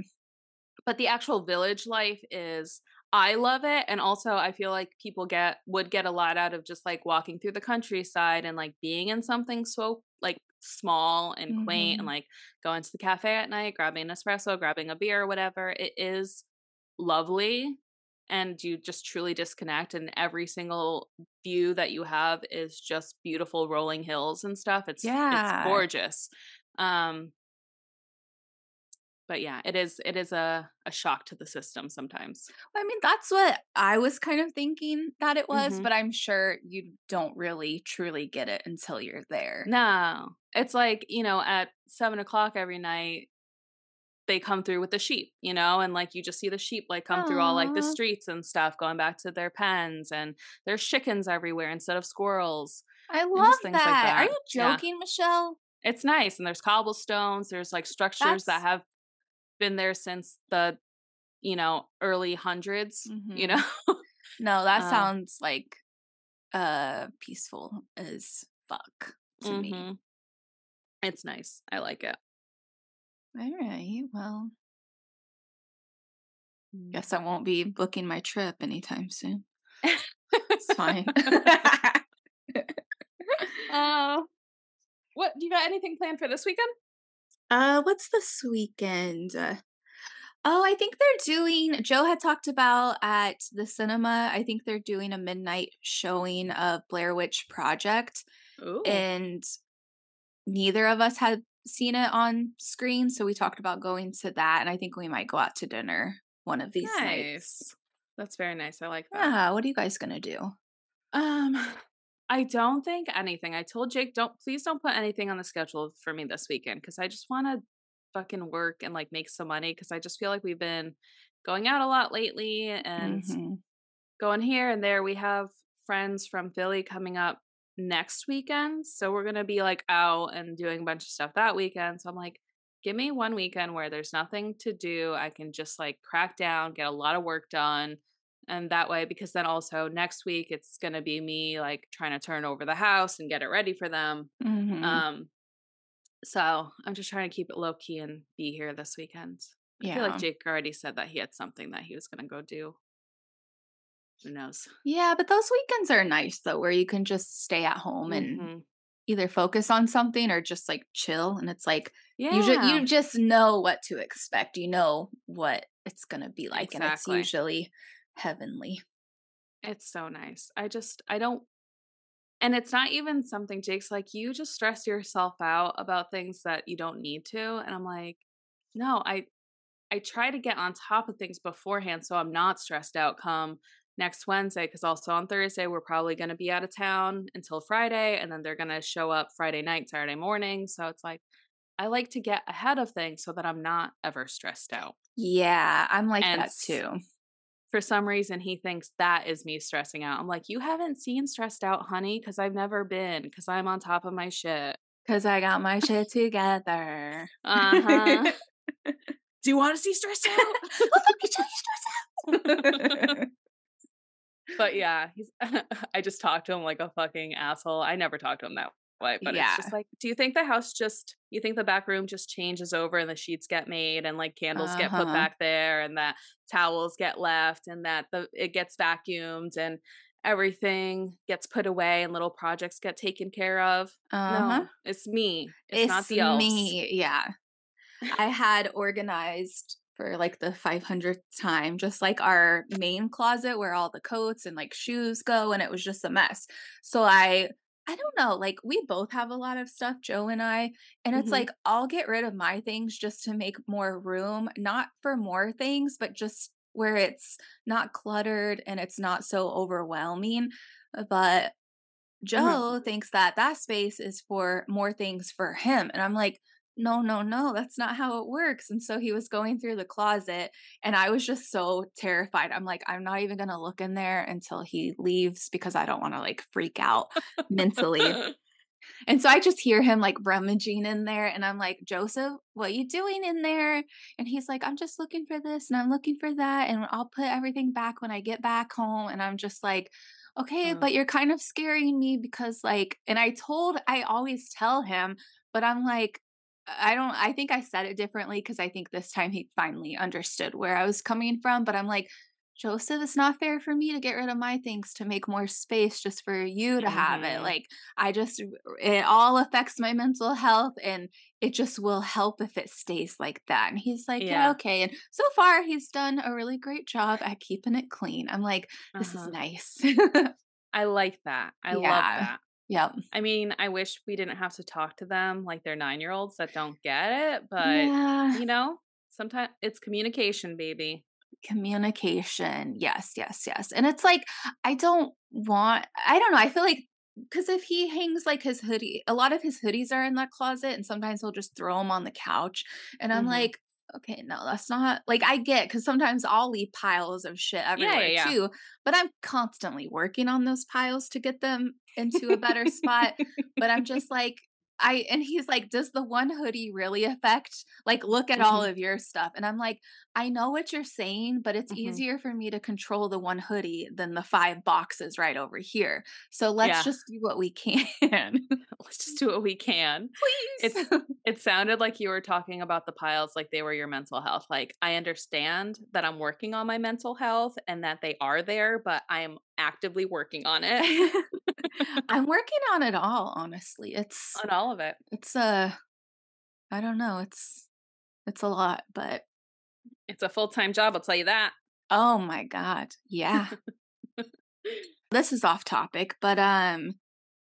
Speaker 2: but the actual village life is I love it and also I feel like people get would get a lot out of just like walking through the countryside and like being in something so like small and quaint and
Speaker 1: Mhm.
Speaker 2: like going to the cafe at night, grabbing an espresso, grabbing a beer or whatever. It is lovely and you just truly disconnect and every single view that you have is just beautiful rolling hills and stuff. It's
Speaker 1: yeah.
Speaker 2: it's gorgeous. Um but yeah, it is it is a a shock to the system sometimes.
Speaker 1: I mean, that's what I was kind of thinking that it was,
Speaker 2: Mhm.
Speaker 1: but I'm sure you don't really truly get it until you're there.
Speaker 2: No. It's like, you know, at seven o'clock every night, they come through with the sheep, you know, and like you just see the sheep like come through all like the streets and stuff, going back to their pens, and there's chickens everywhere instead of squirrels
Speaker 1: I love
Speaker 2: things like
Speaker 1: that. Are
Speaker 2: that.
Speaker 1: you
Speaker 2: Yeah.
Speaker 1: joking, Michelle?
Speaker 2: It's nice. And there's cobblestones, there's like structures that have been there since the, you know, early hundreds, you
Speaker 1: Mhm.
Speaker 2: know?
Speaker 1: No, that
Speaker 2: uh,
Speaker 1: sounds like uh peaceful as fuck to me.
Speaker 2: hmm It's nice. I like it.
Speaker 1: All right. Well,
Speaker 2: Mm.
Speaker 1: guess I won't be booking my trip anytime soon. It's fine.
Speaker 2: uh, what do you got anything planned for this weekend?
Speaker 1: uh, what's this weekend? Uh, oh, I think they're doing. Joe had talked about at the cinema. I think they're doing a midnight showing of Blair Witch Project,
Speaker 2: Ooh.
Speaker 1: and neither of us had seen it on screen, so we talked about going to that. And I think we might go out to dinner one of these nights.
Speaker 2: That's very nice. I like that.
Speaker 1: Yeah. What are you guys gonna do?
Speaker 2: Um, I don't think anything. I told Jake, don't please don't put anything on the schedule for me this weekend because I just want to fucking work and like make some money because I just feel like we've been going out a lot lately and
Speaker 1: Mhm.
Speaker 2: going here and there. We have friends from Philly coming up next weekend, so we're gonna be like out and doing a bunch of stuff that weekend. So I'm like, give me one weekend where there's nothing to do. I can just like crack down, get a lot of work done. And that way, because then also next week it's gonna be me like trying to turn over the house and get it ready for them.
Speaker 1: Mhm.
Speaker 2: Um, so I'm just trying to keep it low key and be here this weekend. I feel
Speaker 1: yeah.
Speaker 2: like Jake already said that he had something that he was gonna go do. Who knows?
Speaker 1: Yeah, but those weekends are nice though, where you can just stay at home and
Speaker 2: Mhm.
Speaker 1: either focus on something or just like chill. And it's like
Speaker 2: Yeah.
Speaker 1: you ju- you just know what to expect. You know what it's gonna be like, and it's usually heavenly.
Speaker 2: It's so nice. I just I don't and it's not even something Jake's like you just stress yourself out about things that you don't need to and I'm like no, I I try to get on top of things beforehand so I'm not stressed out come next Wednesday cuz also on Thursday we're probably going to be out of town until Friday and then they're going to show up Friday night, Saturday morning, so it's like I like to get ahead of things so that I'm not ever stressed out.
Speaker 1: Yeah, I'm like
Speaker 2: And
Speaker 1: that too.
Speaker 2: for some reason he thinks that is me stressing out. I'm like, you haven't seen stressed out, honey, because I've never been, because I'm on top of my shit.
Speaker 1: Cause I got my shit together.
Speaker 2: Uh huh. Do you want to see stressed out?
Speaker 1: Let me show you stress out.
Speaker 2: But yeah, he's. I just talked to him like a fucking asshole. I never talk to him that way, but it's just like, do you think the house just? You think the back room just changes over and the sheets get made and like candles get put
Speaker 1: Uh-huh.
Speaker 2: back there and that towels get left and that the it gets vacuumed and everything gets put away and little projects get taken care of?
Speaker 1: uh-huh.
Speaker 2: No, it's me. It's, not the elves.
Speaker 1: me. Yeah. I had organized for like the 500th time, just like our main closet where all the coats and like shoes go, and it was just a mess. So I, I don't know, like we both have a lot of stuff, Joe and I, and it's
Speaker 2: Mhm.
Speaker 1: like I'll get rid of my things just to make more room, not for more things, but just where it's not cluttered and it's not so overwhelming. But Joe thinks that that space is for more things for him. And I'm like, no, no, no, that's not how it works. And so he was going through the closet and I was just so terrified. I'm like, I'm not even going to look in there until he leaves because I don't want to like freak out mentally. And so I just hear him like rummaging in there and I'm like, Joseph, what are you doing in there? And he's like, I'm just looking for this and I'm looking for that and I'll put everything back when I get back home. And I'm just like, okay,
Speaker 2: Uh.
Speaker 1: but you're kind of scaring me because like, and I told, I always tell him, but I'm like, I don't I think I said it differently because I think this time he finally understood where I was coming from, but I'm like, Joseph, it's not fair for me to get rid of my things to make more space just for you to have it.
Speaker 2: Mhm.
Speaker 1: Like, I just, it all affects my mental health and it just will help if it stays like that. And he's like, yeah,
Speaker 2: Yeah.
Speaker 1: okay. And so far, he's done a really great job at keeping it clean. I'm like, this is
Speaker 2: Uh-huh.
Speaker 1: nice.
Speaker 2: I like that. I love that.
Speaker 1: Yep.
Speaker 2: I mean, I wish we didn't have to talk to them like they're 9-year-olds that don't get it, but,
Speaker 1: Yeah.
Speaker 2: you know, sometimes it's communication, baby.
Speaker 1: Communication. Yes, yes, yes. And it's like, I don't want, I don't know. I feel like, because if he hangs like his hoodie, a lot of his hoodies are in that closet, and sometimes he'll just throw them on the couch. And I'm
Speaker 2: Mhm.
Speaker 1: like, okay, no, that's not like I get because sometimes I'll leave piles of shit
Speaker 2: Yeah, yeah,
Speaker 1: everywhere
Speaker 2: yeah.
Speaker 1: too, but I'm constantly working on those piles to get them into a better spot. But I'm just like, I and he's like, does the one hoodie really affect? Like, look at all
Speaker 2: Mhm,
Speaker 1: of your stuff. And I'm like, I know what you're saying, but it's
Speaker 2: mhm.
Speaker 1: easier for me to control the one hoodie than the five boxes right over here. So let's
Speaker 2: Yeah.
Speaker 1: just do what we can.
Speaker 2: Let's just do what we can. It's
Speaker 1: Please.
Speaker 2: it sounded like you were talking about the piles like they were your mental health. Like, I understand that I'm working on my mental health and that they are there, but I am actively working on it,
Speaker 1: I'm working on it all, honestly. It's
Speaker 2: on all of it.
Speaker 1: it's uh I don't know, it's it's a lot, but
Speaker 2: It's a full-time job, I'll tell you that.
Speaker 1: oh my god. Yeah. This is off topic, but um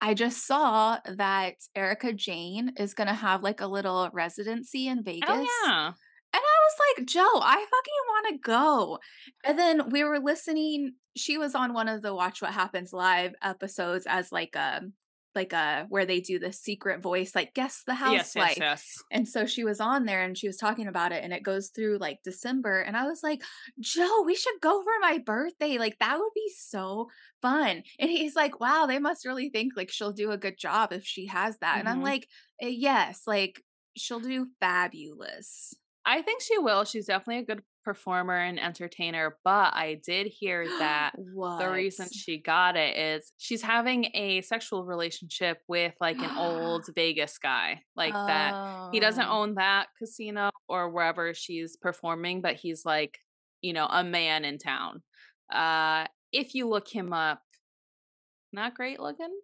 Speaker 1: I just saw that Erika Jayne is going to have like a little residency in Vegas.
Speaker 2: Oh, yeah.
Speaker 1: And I was like, Joe, I fucking want to go. And then we were listening. She was on one of the Watch What Happens live episodes as like a like a where they do the secret voice, like guess the house
Speaker 2: Yes, yes, yes.
Speaker 1: And so she was on there and she was talking about it and it goes through like December. And I was like, Joe, we should go for my birthday. Like that would be so fun. And he's like, wow, they must really think like she'll do a good job if she has that. And I'm
Speaker 2: Mhm.
Speaker 1: like, "Eh, yes, like she'll do fabulous.
Speaker 2: I think she will. She's definitely a good performer and entertainer, but I did hear that the reason she got it is she's having a sexual relationship with like an old Vegas guy. Like that he doesn't
Speaker 1: Oh.
Speaker 2: own that casino or wherever she's performing, but he's like, you know, a man in town. Uh if you look him up, not great looking.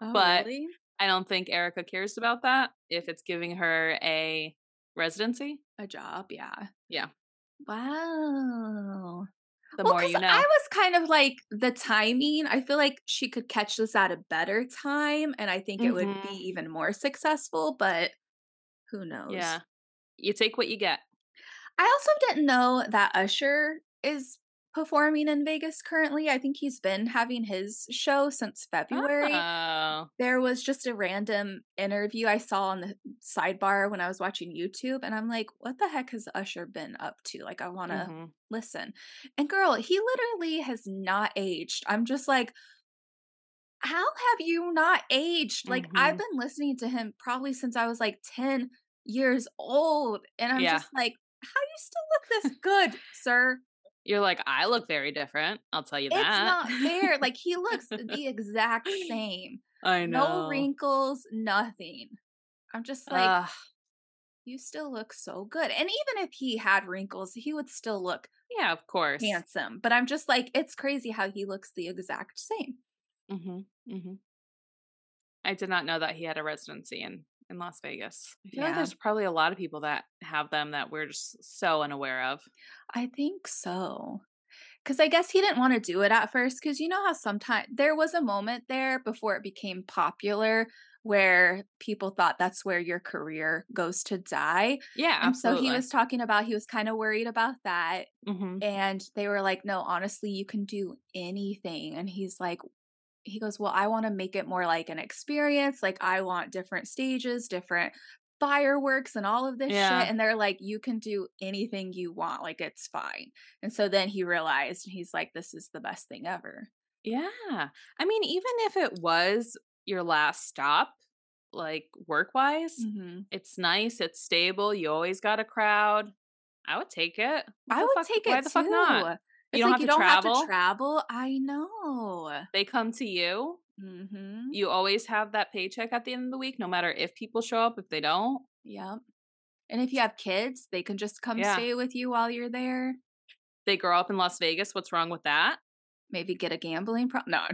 Speaker 1: Oh,
Speaker 2: but
Speaker 1: really?
Speaker 2: I don't think Erika cares about that if it's giving her a residency.
Speaker 1: A job, yeah.
Speaker 2: Yeah.
Speaker 1: Wow.
Speaker 2: The
Speaker 1: Well,
Speaker 2: more you know.
Speaker 1: I was kind of like the timing. I feel like she could catch this at a better time, and I think it would be
Speaker 2: Mhm.
Speaker 1: even more successful. But who knows?
Speaker 2: Yeah. You take what you get.
Speaker 1: I also didn't know that Usher is performing in Vegas currently. I think he's been having his show since February.
Speaker 2: Oh.
Speaker 1: There was just a random interview I saw on the sidebar when I was watching YouTube, and I'm like, what the heck has Usher been up to? Like, I want to
Speaker 2: Mhm.
Speaker 1: listen. And girl, he literally has not aged. I'm just like, how have you not aged? Like, I've
Speaker 2: Mhm.
Speaker 1: been listening to him probably since I was like 10 years old. And I'm
Speaker 2: Yeah.
Speaker 1: just like, how you still look this good, sir?
Speaker 2: You're like, I look very different. I'll tell you
Speaker 1: It's
Speaker 2: that.
Speaker 1: not fair. Like, he looks the exact same.
Speaker 2: I know.
Speaker 1: No wrinkles, nothing. I'm just like,
Speaker 2: Ugh.
Speaker 1: you still look so good. And even if he had wrinkles, he would still look
Speaker 2: yeah, of course.
Speaker 1: handsome. But I'm just like, it's crazy how he looks the exact same.
Speaker 2: Mhm. Mhm. I did not know that he had a residency in in Las Vegas. I feel like there's probably a lot of people that have them that we're just so unaware of.
Speaker 1: I think so. Because I guess he didn't want to do it at first. Because you know how sometimes there was a moment there before it became popular where people thought that's where your career goes to die.
Speaker 2: Yeah,
Speaker 1: And so he was talking about he was kind of worried about that.
Speaker 2: Mhm.
Speaker 1: And they were like, no, honestly, you can do anything. And he's like, he goes, well, I want to make it more like an experience. Like, I want different stages, different fireworks, and all of this
Speaker 2: Yeah.
Speaker 1: shit. And they're like, you can do anything you want. Like, it's fine. And so then he realized, he's like, this is the best thing ever.
Speaker 2: Yeah. I mean, even if it was your last stop, like work wise,
Speaker 1: Mm-hmm.
Speaker 2: it's nice, it's stable, you always got a crowd. I would take it. What
Speaker 1: I would
Speaker 2: fuck-
Speaker 1: take it
Speaker 2: Why
Speaker 1: too.
Speaker 2: fuck not?
Speaker 1: It's
Speaker 2: You don't
Speaker 1: like
Speaker 2: have
Speaker 1: you
Speaker 2: to
Speaker 1: don't have
Speaker 2: travel.
Speaker 1: to travel. I know.
Speaker 2: They come to you.
Speaker 1: Mm-hmm.
Speaker 2: You always have that paycheck at the end of the week, no matter if people show up, if they don't.
Speaker 1: Yep. And if you have kids, they can just come
Speaker 2: Yeah.
Speaker 1: stay with you while you're there.
Speaker 2: They grow up in Las Vegas. What's wrong with that?
Speaker 1: Maybe get a gambling problem. No,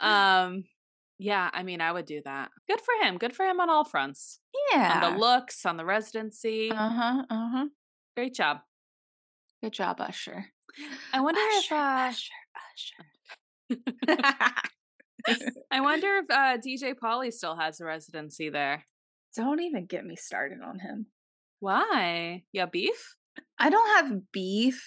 Speaker 2: um, yeah, I mean, I would do that. Good for him. Good for him on all fronts.
Speaker 1: Yeah.
Speaker 2: On the looks, on the residency.
Speaker 1: Uh huh. Uh huh.
Speaker 2: Great job.
Speaker 1: Good job, Usher.
Speaker 2: I wonder if uh,
Speaker 1: Usher, Usher.
Speaker 2: I wonder if uh, DJ Pauly still has a residency there.
Speaker 1: Don't even get me started on him.
Speaker 2: Why? Yeah, beef.
Speaker 1: I don't have beef.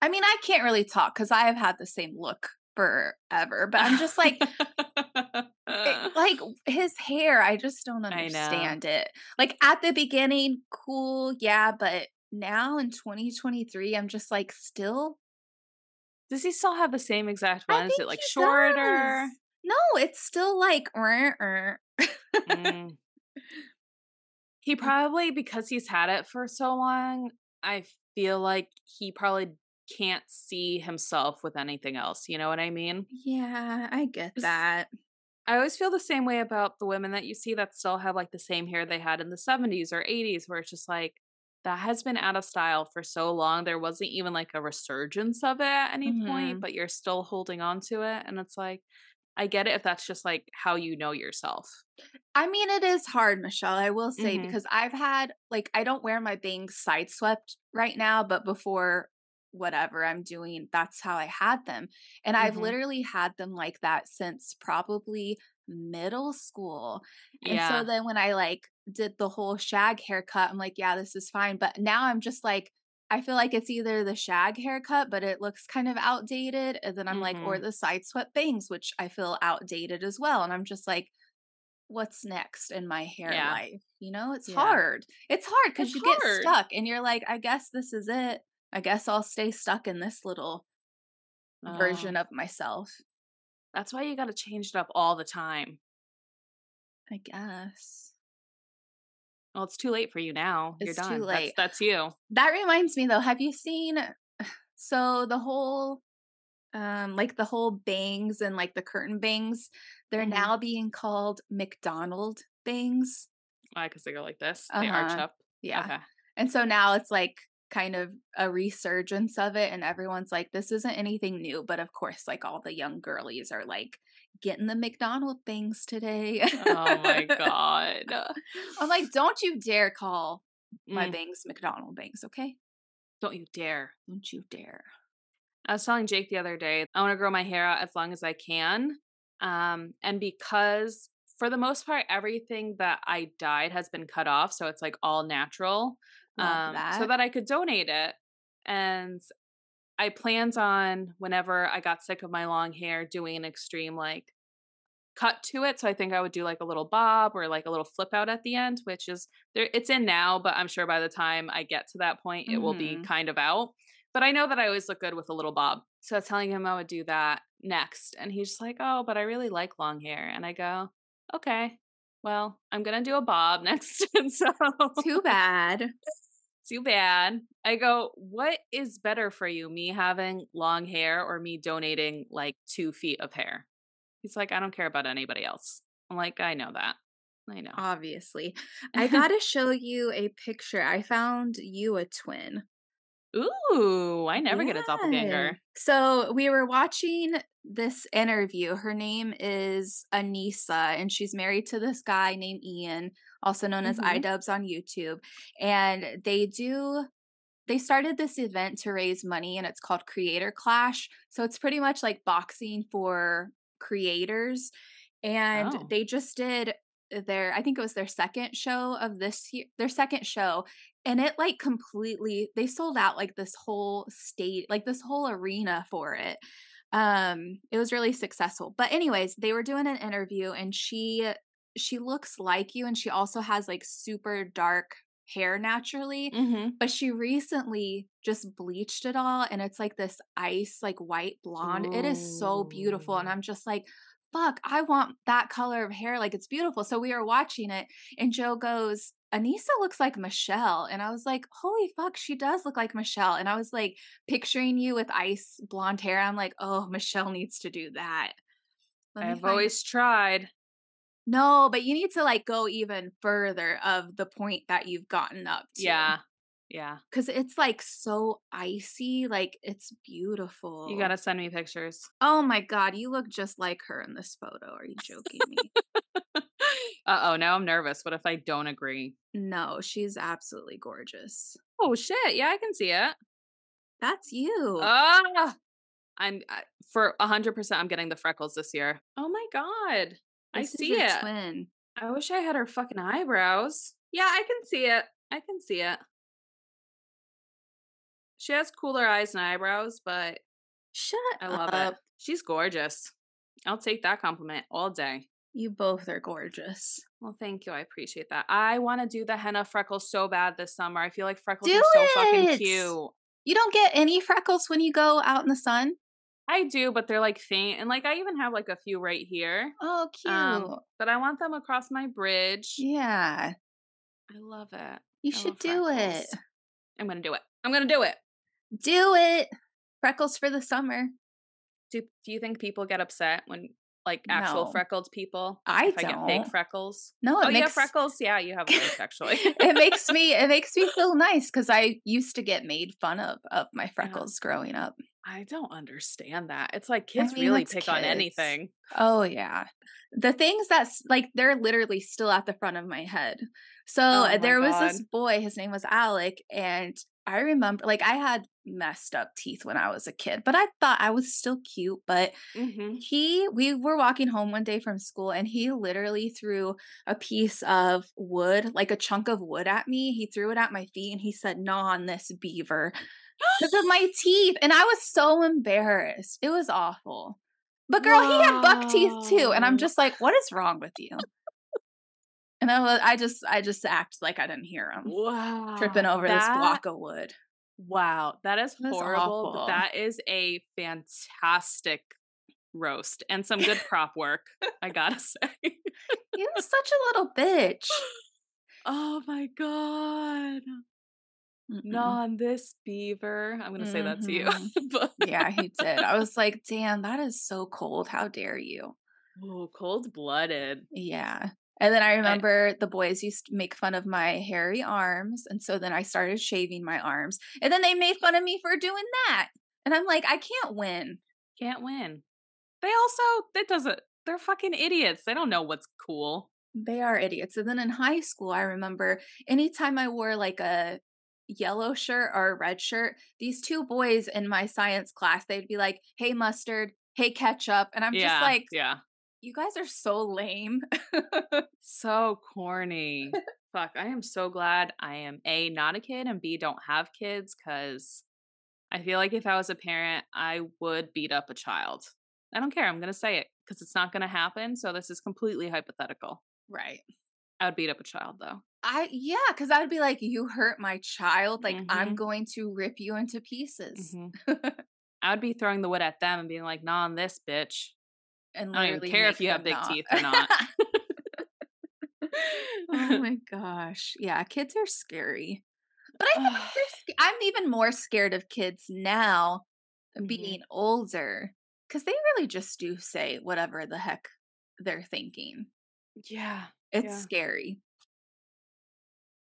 Speaker 1: I mean, I can't really talk because I have had the same look forever, but I'm just like, it- like his hair, I just don't understand it. Like at the beginning, cool, yeah, but now in 2023, I'm just like, still.
Speaker 2: Does he still have the same exact one? Is it like shorter?
Speaker 1: does. No, it's still like.
Speaker 2: Mm. He probably because he's had it for so long, I feel like he probably can't see himself with anything else. You know what I mean?
Speaker 1: yeah, I get that.
Speaker 2: I always feel the same way about the women that you see that still have like the same hair they had in the 70s or 80s, where it's just like that has been out of style for so long. There wasn't even like a resurgence of it at any point,
Speaker 1: Mhm.
Speaker 2: but you're still holding on to it. And it's like, I get it if that's just like how you know yourself.
Speaker 1: I mean, it is hard, Michelle. I will say
Speaker 2: Mhm.
Speaker 1: because I've had like I don't wear my bangs sideswept right now, but before whatever I'm doing, that's how I had them. And I've
Speaker 2: Mhm.
Speaker 1: literally had them like that since probably middle school. And so then when I like did the whole shag haircut, I'm like, yeah, this is fine. But now I'm just like, I feel like it's either the shag haircut, but it looks kind of outdated. And then I'm like, or
Speaker 2: Mhm.
Speaker 1: the side swept bangs, which I feel outdated as well. And I'm just like, what's next in my hair
Speaker 2: Yeah.
Speaker 1: life? You know, it's
Speaker 2: Yeah.
Speaker 1: hard. It's hard because you
Speaker 2: hard.
Speaker 1: get stuck and you're like, I guess this is it. I guess I'll stay stuck in this little
Speaker 2: Oh,
Speaker 1: version of myself.
Speaker 2: That's why you got to change it up all the time.
Speaker 1: I guess.
Speaker 2: Well, it's too late for you now. You're
Speaker 1: It's too
Speaker 2: done.
Speaker 1: late.
Speaker 2: That's, that's you.
Speaker 1: That reminds me though, have you seen so the whole um like the whole bangs and like the curtain bangs, they're
Speaker 2: Mhm.
Speaker 1: now being called McDonald bangs.
Speaker 2: Why? Because they go like this. They arch
Speaker 1: Uh-huh.
Speaker 2: up.
Speaker 1: Yeah.
Speaker 2: Okay.
Speaker 1: And so now it's like kind of a resurgence of it and everyone's like this isn't anything new, but of course like all the young girlies are like getting the McDonald things today.
Speaker 2: Oh my god.
Speaker 1: I'm like don't you dare call my
Speaker 2: Mm,
Speaker 1: bangs McDonald bangs, okay?
Speaker 2: don't you dare.
Speaker 1: Don't you dare.
Speaker 2: I was telling Jake the other day, I want to grow my hair out as long as I can. Um, and because for the most part, everything that I dyed has been cut off. So it's like all natural. Um,
Speaker 1: that.
Speaker 2: So that I could donate it. And I planned on whenever I got sick of my long hair doing an extreme like cut to it. So I think I would do like a little bob or like a little flip out at the end, which is there it's in now, but I'm sure by the time I get to that point it will be
Speaker 1: Mhm.
Speaker 2: kind of out. But I know that I always look good with a little bob. So I was telling him I would do that next. And he's just like, Oh, but I really like long hair. And I go, Okay, well, I'm gonna do a bob next. and so
Speaker 1: Too bad.
Speaker 2: Too bad. I go, what is better for you, me having long hair or me donating like two feet of hair? He's like, I don't care about anybody else. I'm like, I know that. I know.
Speaker 1: Obviously. I gotta show you a picture. I found you a twin.
Speaker 2: Ooh, I never get a
Speaker 1: Yeah.
Speaker 2: doppelganger.
Speaker 1: So we were watching this interview. Her name is Anisa, and she's married to this guy named Ian, also known as
Speaker 2: Mhm.
Speaker 1: iDubbbz on YouTube. And they do they started this event to raise money and it's called Creator Clash. So it's pretty much like boxing for creators. And
Speaker 2: Oh.
Speaker 1: they just did their I think it was their second show of this year, their second show. And it like completely they sold out like this whole state, like this whole arena for it. Um it was really successful. But anyways, they were doing an interview and she she looks like you and she also has like super dark hair naturally
Speaker 2: Mm-hmm.
Speaker 1: but she recently just bleached it all and it's like this ice like white blonde. It is so beautiful and i'm just like fuck i want that color of hair like it's beautiful. So we were watching it and joe goes anisa looks like michelle and i was like holy fuck she does look like michelle and i was like picturing you with ice blonde hair. I'm like oh michelle needs to do that.
Speaker 2: I've always tried.
Speaker 1: No, but you need to like go even further of the point that you've gotten up to.
Speaker 2: Yeah. Yeah.
Speaker 1: Cause it's like so icy. Like it's beautiful.
Speaker 2: You got to send me pictures.
Speaker 1: Oh my God. You look just like her in this photo. Are you joking me?
Speaker 2: uh oh. Now I'm nervous. What if I don't agree?
Speaker 1: no, she's absolutely gorgeous.
Speaker 2: Oh, shit. Yeah, I can see it.
Speaker 1: That's you.
Speaker 2: Ah, I'm I, for a hundred percent. I'm getting the freckles this year. Oh my god, I see it.
Speaker 1: Twin.
Speaker 2: I wish I had her fucking eyebrows. Yeah, I can see it. I can see it. She has cooler eyes and eyebrows, but
Speaker 1: Shut
Speaker 2: I love
Speaker 1: up.
Speaker 2: it. She's gorgeous. I'll take that compliment all day.
Speaker 1: You both are gorgeous.
Speaker 2: Well, thank you. I appreciate that. I want to do the henna freckles so bad this summer. I feel like freckles
Speaker 1: Do
Speaker 2: are so fucking cute.
Speaker 1: You don't get any freckles when you go out in the sun?
Speaker 2: I do, but they're like faint. And like I even have like a few right here.
Speaker 1: Oh, cute.
Speaker 2: Um, but I want them across my bridge.
Speaker 1: yeah.
Speaker 2: I love it.
Speaker 1: You
Speaker 2: I
Speaker 1: should do
Speaker 2: freckles.
Speaker 1: it.
Speaker 2: I'm gonna do it. I'm gonna do it.
Speaker 1: Do it. Freckles for the summer.
Speaker 2: Do Do you think people get upset when like actual
Speaker 1: No.
Speaker 2: freckled people?
Speaker 1: I
Speaker 2: if I get fake
Speaker 1: don't.
Speaker 2: freckles.
Speaker 1: No, it
Speaker 2: oh, you have
Speaker 1: makes
Speaker 2: freckles? Yeah, you have both actually.
Speaker 1: it makes me it makes me feel nice because I used to get made fun of of my freckles growing up.
Speaker 2: I don't understand that. It's like kids
Speaker 1: mean,
Speaker 2: really pick on anything.
Speaker 1: Oh yeah. The things that's like they're literally still at the front of my head. So
Speaker 2: Oh uh,
Speaker 1: there was this boy, his name was Alec, and I remember like I had messed up teeth when I was a kid, but I thought I was still cute. But
Speaker 2: Mm-hmm.
Speaker 1: he we were walking home one day from school and he literally threw a piece of wood, like a chunk of wood at me. He threw it at my feet and he said, Gnaw on this beaver. Because of my teeth. And I was so embarrassed. It was awful. But girl, he had buck teeth too. And I'm just like, what is wrong with you? And I, was, I just, I just act like I didn't hear him
Speaker 2: Wow.
Speaker 1: tripping over this block of wood.
Speaker 2: Wow, that is
Speaker 1: That's
Speaker 2: horrible. But
Speaker 1: awful.
Speaker 2: that is a fantastic roast and some good prop work. I gotta say.
Speaker 1: He was such a little bitch.
Speaker 2: oh my god.
Speaker 1: Mm-mm.
Speaker 2: Non this beaver. I'm gonna say that to you.
Speaker 1: Mhm.
Speaker 2: but
Speaker 1: Yeah, he did. I was like, damn, that is so cold. How dare you?
Speaker 2: oh, cold blooded.
Speaker 1: Yeah. And then I remember the boys used to make fun of my hairy arms. And so then I started shaving my arms. And then they made fun of me for doing that. And I'm like, I can't win.
Speaker 2: Can't win. They also that doesn't they're fucking idiots. They don't know what's cool.
Speaker 1: They are idiots. And then in high school, I remember anytime I wore like a yellow shirt or a red shirt, these two boys in my science class, they'd be like, hey, mustard, hey, ketchup. And I'm
Speaker 2: yeah.
Speaker 1: just like,
Speaker 2: yeah.
Speaker 1: You guys are so lame.
Speaker 2: So corny. Fuck, I am so glad I am A, not a kid, and B, don't have kids because I feel like if I was a parent, I would beat up a child. I don't care. I'm going to say it because it's not going to happen. So this is completely hypothetical.
Speaker 1: right.
Speaker 2: I would beat up a child though.
Speaker 1: I yeah, because I would be like, you hurt my child. Like I'm
Speaker 2: Mhm.
Speaker 1: going to rip you into pieces.
Speaker 2: Mhm. I would be throwing the wood at them and being like, nah, on this bitch.
Speaker 1: And
Speaker 2: I don't even care if you have big
Speaker 1: not.
Speaker 2: teeth or not.
Speaker 1: oh my gosh. Yeah, kids are scary. But I think sc- I'm even more scared of kids now
Speaker 2: Mhm.
Speaker 1: being older because they really just do say whatever the heck they're thinking.
Speaker 2: yeah.
Speaker 1: It's
Speaker 2: Yeah.
Speaker 1: scary.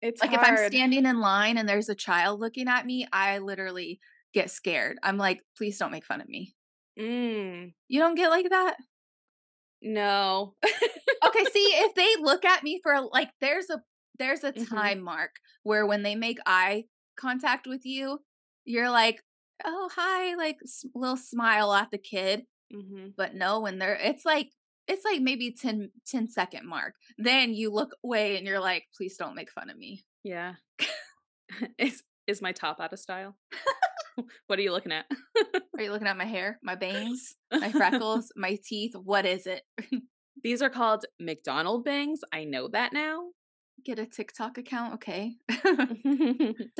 Speaker 2: It's
Speaker 1: Like if I'm standing in line and there's a child looking at me, I literally get scared. I'm like, please don't make fun of me.
Speaker 2: Mm,
Speaker 1: You don't get like that?
Speaker 2: No.
Speaker 1: okay see if they look at me for like there's a there's a
Speaker 2: Mhm.
Speaker 1: time mark where when they make eye contact with you you're like oh hi like s- little smile at the kid
Speaker 2: hmm
Speaker 1: but no when they're it's like it's like maybe 10 10 second mark then you look away and you're like please don't make fun of me
Speaker 2: Yeah. is is my top out of style? what are you looking at?
Speaker 1: are you looking at my hair my bangs my freckles my teeth what is it
Speaker 2: These are called McDonald bangs. I know that now.
Speaker 1: get a tiktok account okay so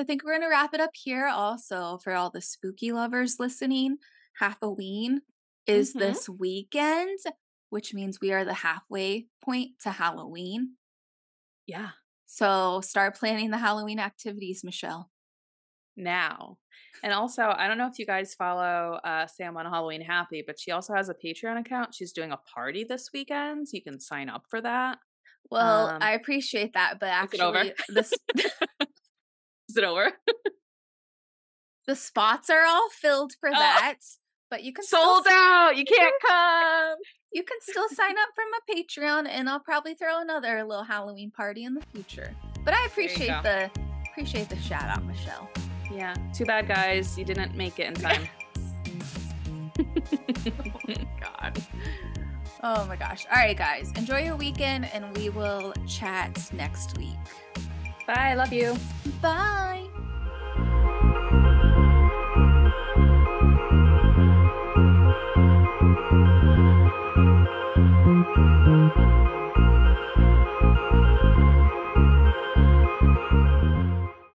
Speaker 1: I think we're going to wrap it up here also for all the spooky lovers listening. Halloween is
Speaker 2: Mhm.
Speaker 1: this weekend, which means we are the halfway point to Halloween.
Speaker 2: yeah.
Speaker 1: So start planning the Halloween activities, Michelle.
Speaker 2: now. And also, I don't know if you guys follow uh, Sam on Halloween Happy, but she also has a Patreon account. She's doing a party this weekend. So you can sign up for that.
Speaker 1: Well, um, I appreciate that, but actually, this
Speaker 2: is it over?
Speaker 1: the spots are all filled for oh, that, but you can
Speaker 2: sold out. You can't come.
Speaker 1: You can still sign up for my Patreon, and I'll probably throw another little Halloween party in the future. But I appreciate the appreciate the shout out, Michelle.
Speaker 2: Yeah. Too bad, guys. You didn't make it in time.
Speaker 1: oh my God. Oh my gosh. All right, guys. Enjoy your weekend, and we will chat next week.
Speaker 2: Bye. Love you.
Speaker 1: Bye.